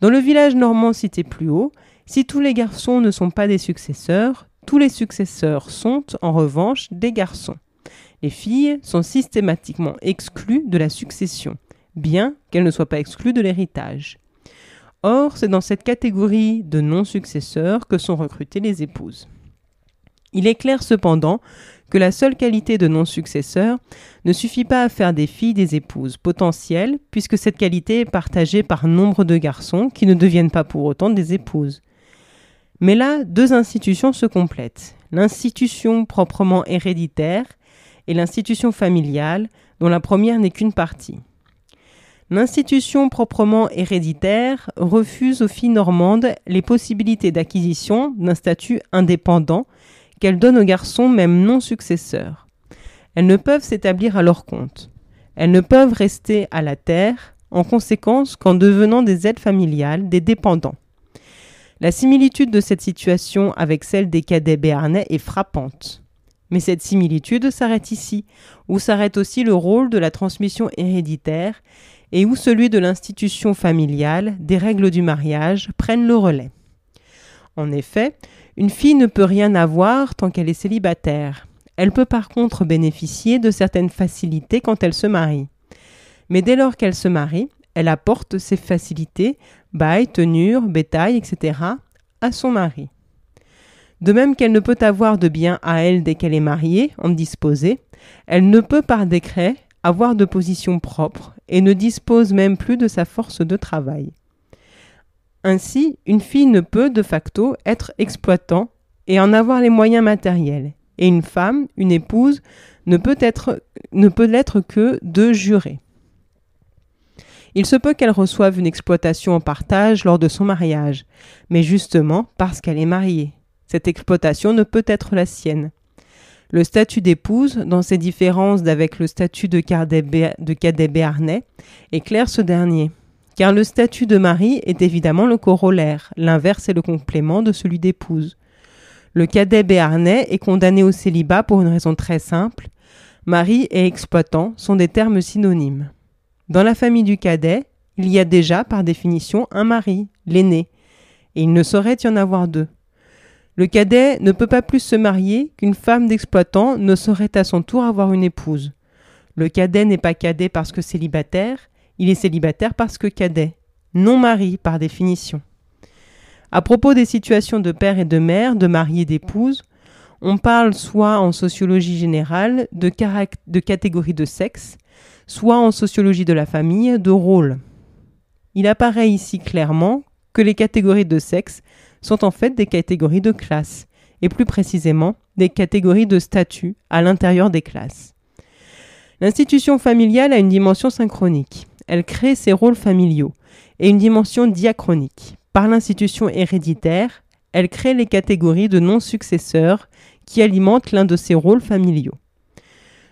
Dans le village normand cité plus haut, si tous les garçons ne sont pas des successeurs, tous les successeurs sont, en revanche, des garçons. Les filles sont systématiquement exclues de la succession, bien qu'elles ne soient pas exclues de l'héritage. Or, c'est dans cette catégorie de non-successeurs que sont recrutées les épouses. Il est clair cependant que la seule qualité de non-successeur ne suffit pas à faire des filles des épouses potentielles, puisque cette qualité est partagée par nombre de garçons qui ne deviennent pas pour autant des épouses. Mais là, deux institutions se complètent. L'institution proprement héréditaire et l'institution familiale, dont la première n'est qu'une partie. L'institution proprement héréditaire refuse aux filles normandes les possibilités d'acquisition d'un statut indépendant qu'elles donnent aux garçons même non successeurs. Elles ne peuvent s'établir à leur compte. Elles ne peuvent rester à la terre, en conséquence qu'en devenant des aides familiales, des dépendants. La similitude de cette situation avec celle des cadets béarnais est frappante. Mais cette similitude s'arrête ici, où s'arrête aussi le rôle de la transmission héréditaire et où celui de l'institution familiale, des règles du mariage, prennent le relais. En effet, une fille ne peut rien avoir tant qu'elle est célibataire. Elle peut par contre bénéficier de certaines facilités quand elle se marie. Mais dès lors qu'elle se marie, elle apporte ces facilités, bail, tenure, bétail, etc., à son mari. De même qu'elle ne peut avoir de biens à elle dès qu'elle est mariée, en disposer, elle ne peut par décret avoir de position propre et ne dispose même plus de sa force de travail. Ainsi, une fille ne peut de facto être exploitant et en avoir les moyens matériels, et une femme, une épouse, ne peut être ne peut l'être que de jurer. Il se peut qu'elle reçoive une exploitation en partage lors de son mariage, mais justement parce qu'elle est mariée. Cette exploitation ne peut être la sienne. Le statut d'épouse, dans ses différences d'avec le statut de cadet, béarnais, éclaire ce dernier. Car le statut de mari est évidemment le corollaire, l'inverse est le complément de celui d'épouse. Le cadet béarnais est condamné au célibat pour une raison très simple. Mari et exploitant sont des termes synonymes. Dans la famille du cadet, il y a déjà, par définition, un mari, l'aîné, et il ne saurait y en avoir deux. Le cadet ne peut pas plus se marier qu'une femme d'exploitant ne saurait à son tour avoir une épouse. Le cadet n'est pas cadet parce que célibataire, il est célibataire parce que cadet, non mari par définition. À propos des situations de père et de mère, de mari et d'épouse, on parle soit en sociologie générale de, de catégorie de sexe, soit en sociologie de la famille, de rôle. Il apparaît ici clairement que les catégories de sexe sont en fait des catégories de classe, et plus précisément des catégories de statut à l'intérieur des classes. L'institution familiale a une dimension synchronique. Elle crée ses rôles familiaux, et une dimension diachronique. Par l'institution héréditaire, elle crée les catégories de non-successeurs qui alimentent l'un de ces rôles familiaux.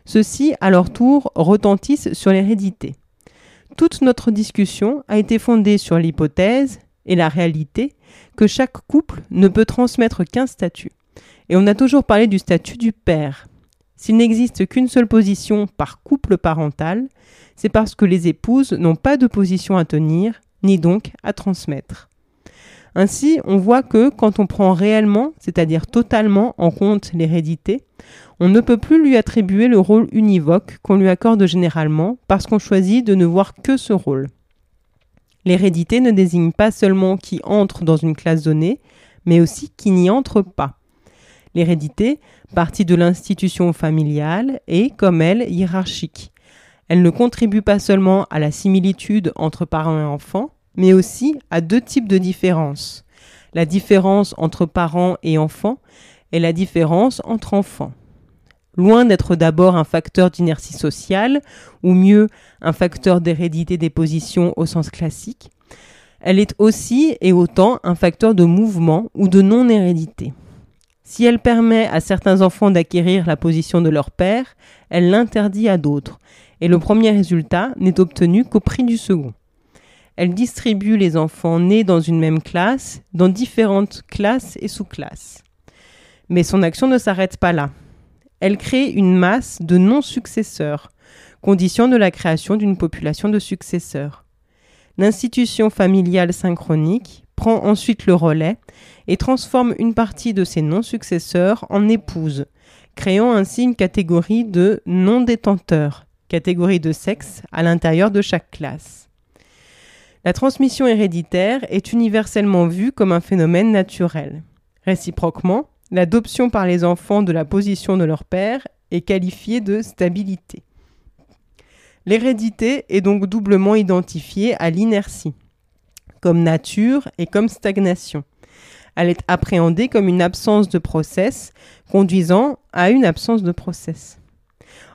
Ceux-ci, à leur tour, retentissent sur l'hérédité. Toute notre discussion a été fondée sur l'hypothèse et la réalité que chaque couple ne peut transmettre qu'un statut. Et on a toujours parlé du statut du père. S'il n'existe qu'une seule position par couple parental, c'est parce que les épouses n'ont pas de position à tenir, ni donc à transmettre. Ainsi, on voit que quand on prend réellement, c'est-à-dire totalement en compte l'hérédité, on ne peut plus lui attribuer le rôle univoque qu'on lui accorde généralement parce qu'on choisit de ne voir que ce rôle. L'hérédité ne désigne pas seulement qui entre dans une classe donnée, mais aussi qui n'y entre pas. L'hérédité, partie de l'institution familiale, est, comme elle, hiérarchique. Elle ne contribue pas seulement à la similitude entre parents et enfants, mais aussi à deux types de différences. La différence entre parents et enfants et la différence entre enfants loin d'être d'abord un facteur d'inertie sociale, ou mieux un facteur d'hérédité des positions au sens classique, elle est aussi et autant un facteur de mouvement ou de non-hérédité. Si elle permet à certains enfants d'acquérir la position de leur père, elle l'interdit à d'autres, et le premier résultat n'est obtenu qu'au prix du second. Elle distribue les enfants nés dans une même classe dans différentes classes et sous-classes. Mais son action ne s'arrête pas là elle crée une masse de non-successeurs, condition de la création d'une population de successeurs. L'institution familiale synchronique prend ensuite le relais et transforme une partie de ces non-successeurs en épouses, créant ainsi une catégorie de non-détenteurs, catégorie de sexe à l'intérieur de chaque classe. La transmission héréditaire est universellement vue comme un phénomène naturel. Réciproquement, L'adoption par les enfants de la position de leur père est qualifiée de stabilité. L'hérédité est donc doublement identifiée à l'inertie, comme nature et comme stagnation. Elle est appréhendée comme une absence de process, conduisant à une absence de process.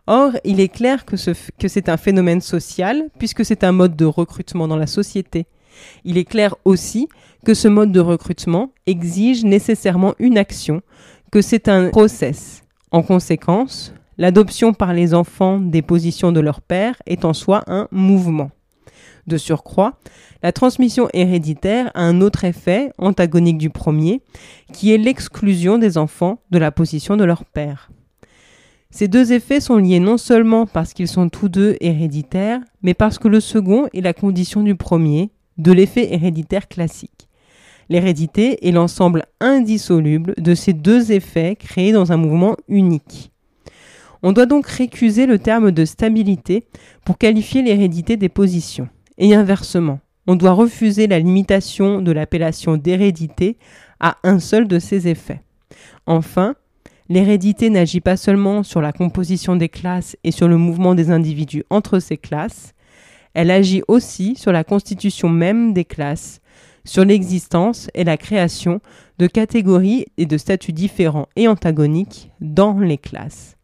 Or, il est clair que, c'est un phénomène social, puisque c'est un mode de recrutement dans la société. Il est clair aussi que ce mode de recrutement exige nécessairement une action, que c'est un process. En conséquence, l'adoption par les enfants des positions de leur père est en soi un mouvement. De surcroît, la transmission héréditaire a un autre effet, antagonique du premier, qui est l'exclusion des enfants de la position de leur père. Ces deux effets sont liés non seulement parce qu'ils sont tous deux héréditaires, mais parce que le second est la condition du premier, de l'effet héréditaire classique. L'hérédité est l'ensemble indissoluble de ces deux effets créés dans un mouvement unique. On doit donc récuser le terme de stabilité pour qualifier l'hérédité des positions. Et inversement, on doit refuser la limitation de l'appellation d'hérédité à un seul de ces effets. Enfin, l'hérédité n'agit pas seulement sur la composition des classes et sur le mouvement des individus entre ces classes, elle agit aussi sur la constitution même des classes, sur l'existence et la création de catégories et de statuts différents et antagoniques dans les classes.